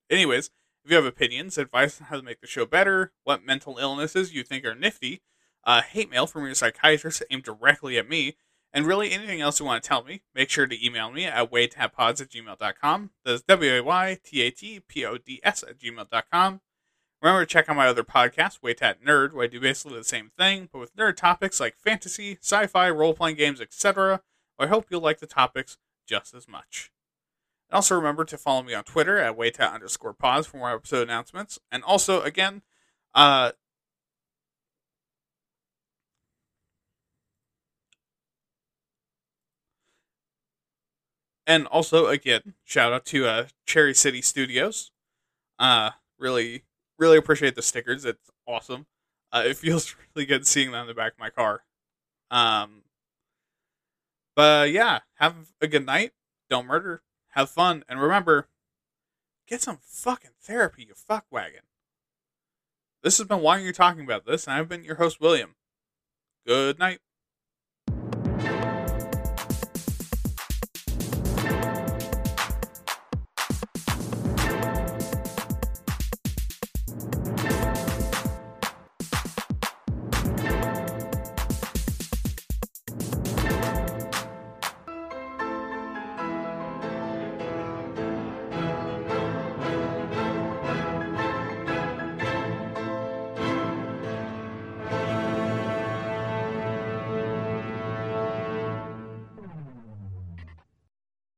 anyways, if you have opinions, advice on how to make the show better, what mental illnesses you think are nifty, uh, hate mail from your psychiatrist aimed directly at me, and really anything else you want to tell me, make sure to email me at waytatpods at gmail.com. That's W A Y T A T P O D S at gmail.com. Remember to check out my other podcast, Waytat Nerd, where I do basically the same thing, but with nerd topics like fantasy, sci fi, role playing games, etc. I hope you'll like the topics just as much. And also remember to follow me on Twitter at waytat underscore pods for more episode announcements. And also, again, uh, and also again, shout out to uh, Cherry City Studios. Uh, really, really appreciate the stickers. It's awesome. Uh, it feels really good seeing them in the back of my car. Um, but yeah, have a good night. Don't murder. Have fun. And remember, get some fucking therapy, you fuckwagon. This has been Why Are You Talking About This, and I've been your host, William. Good night.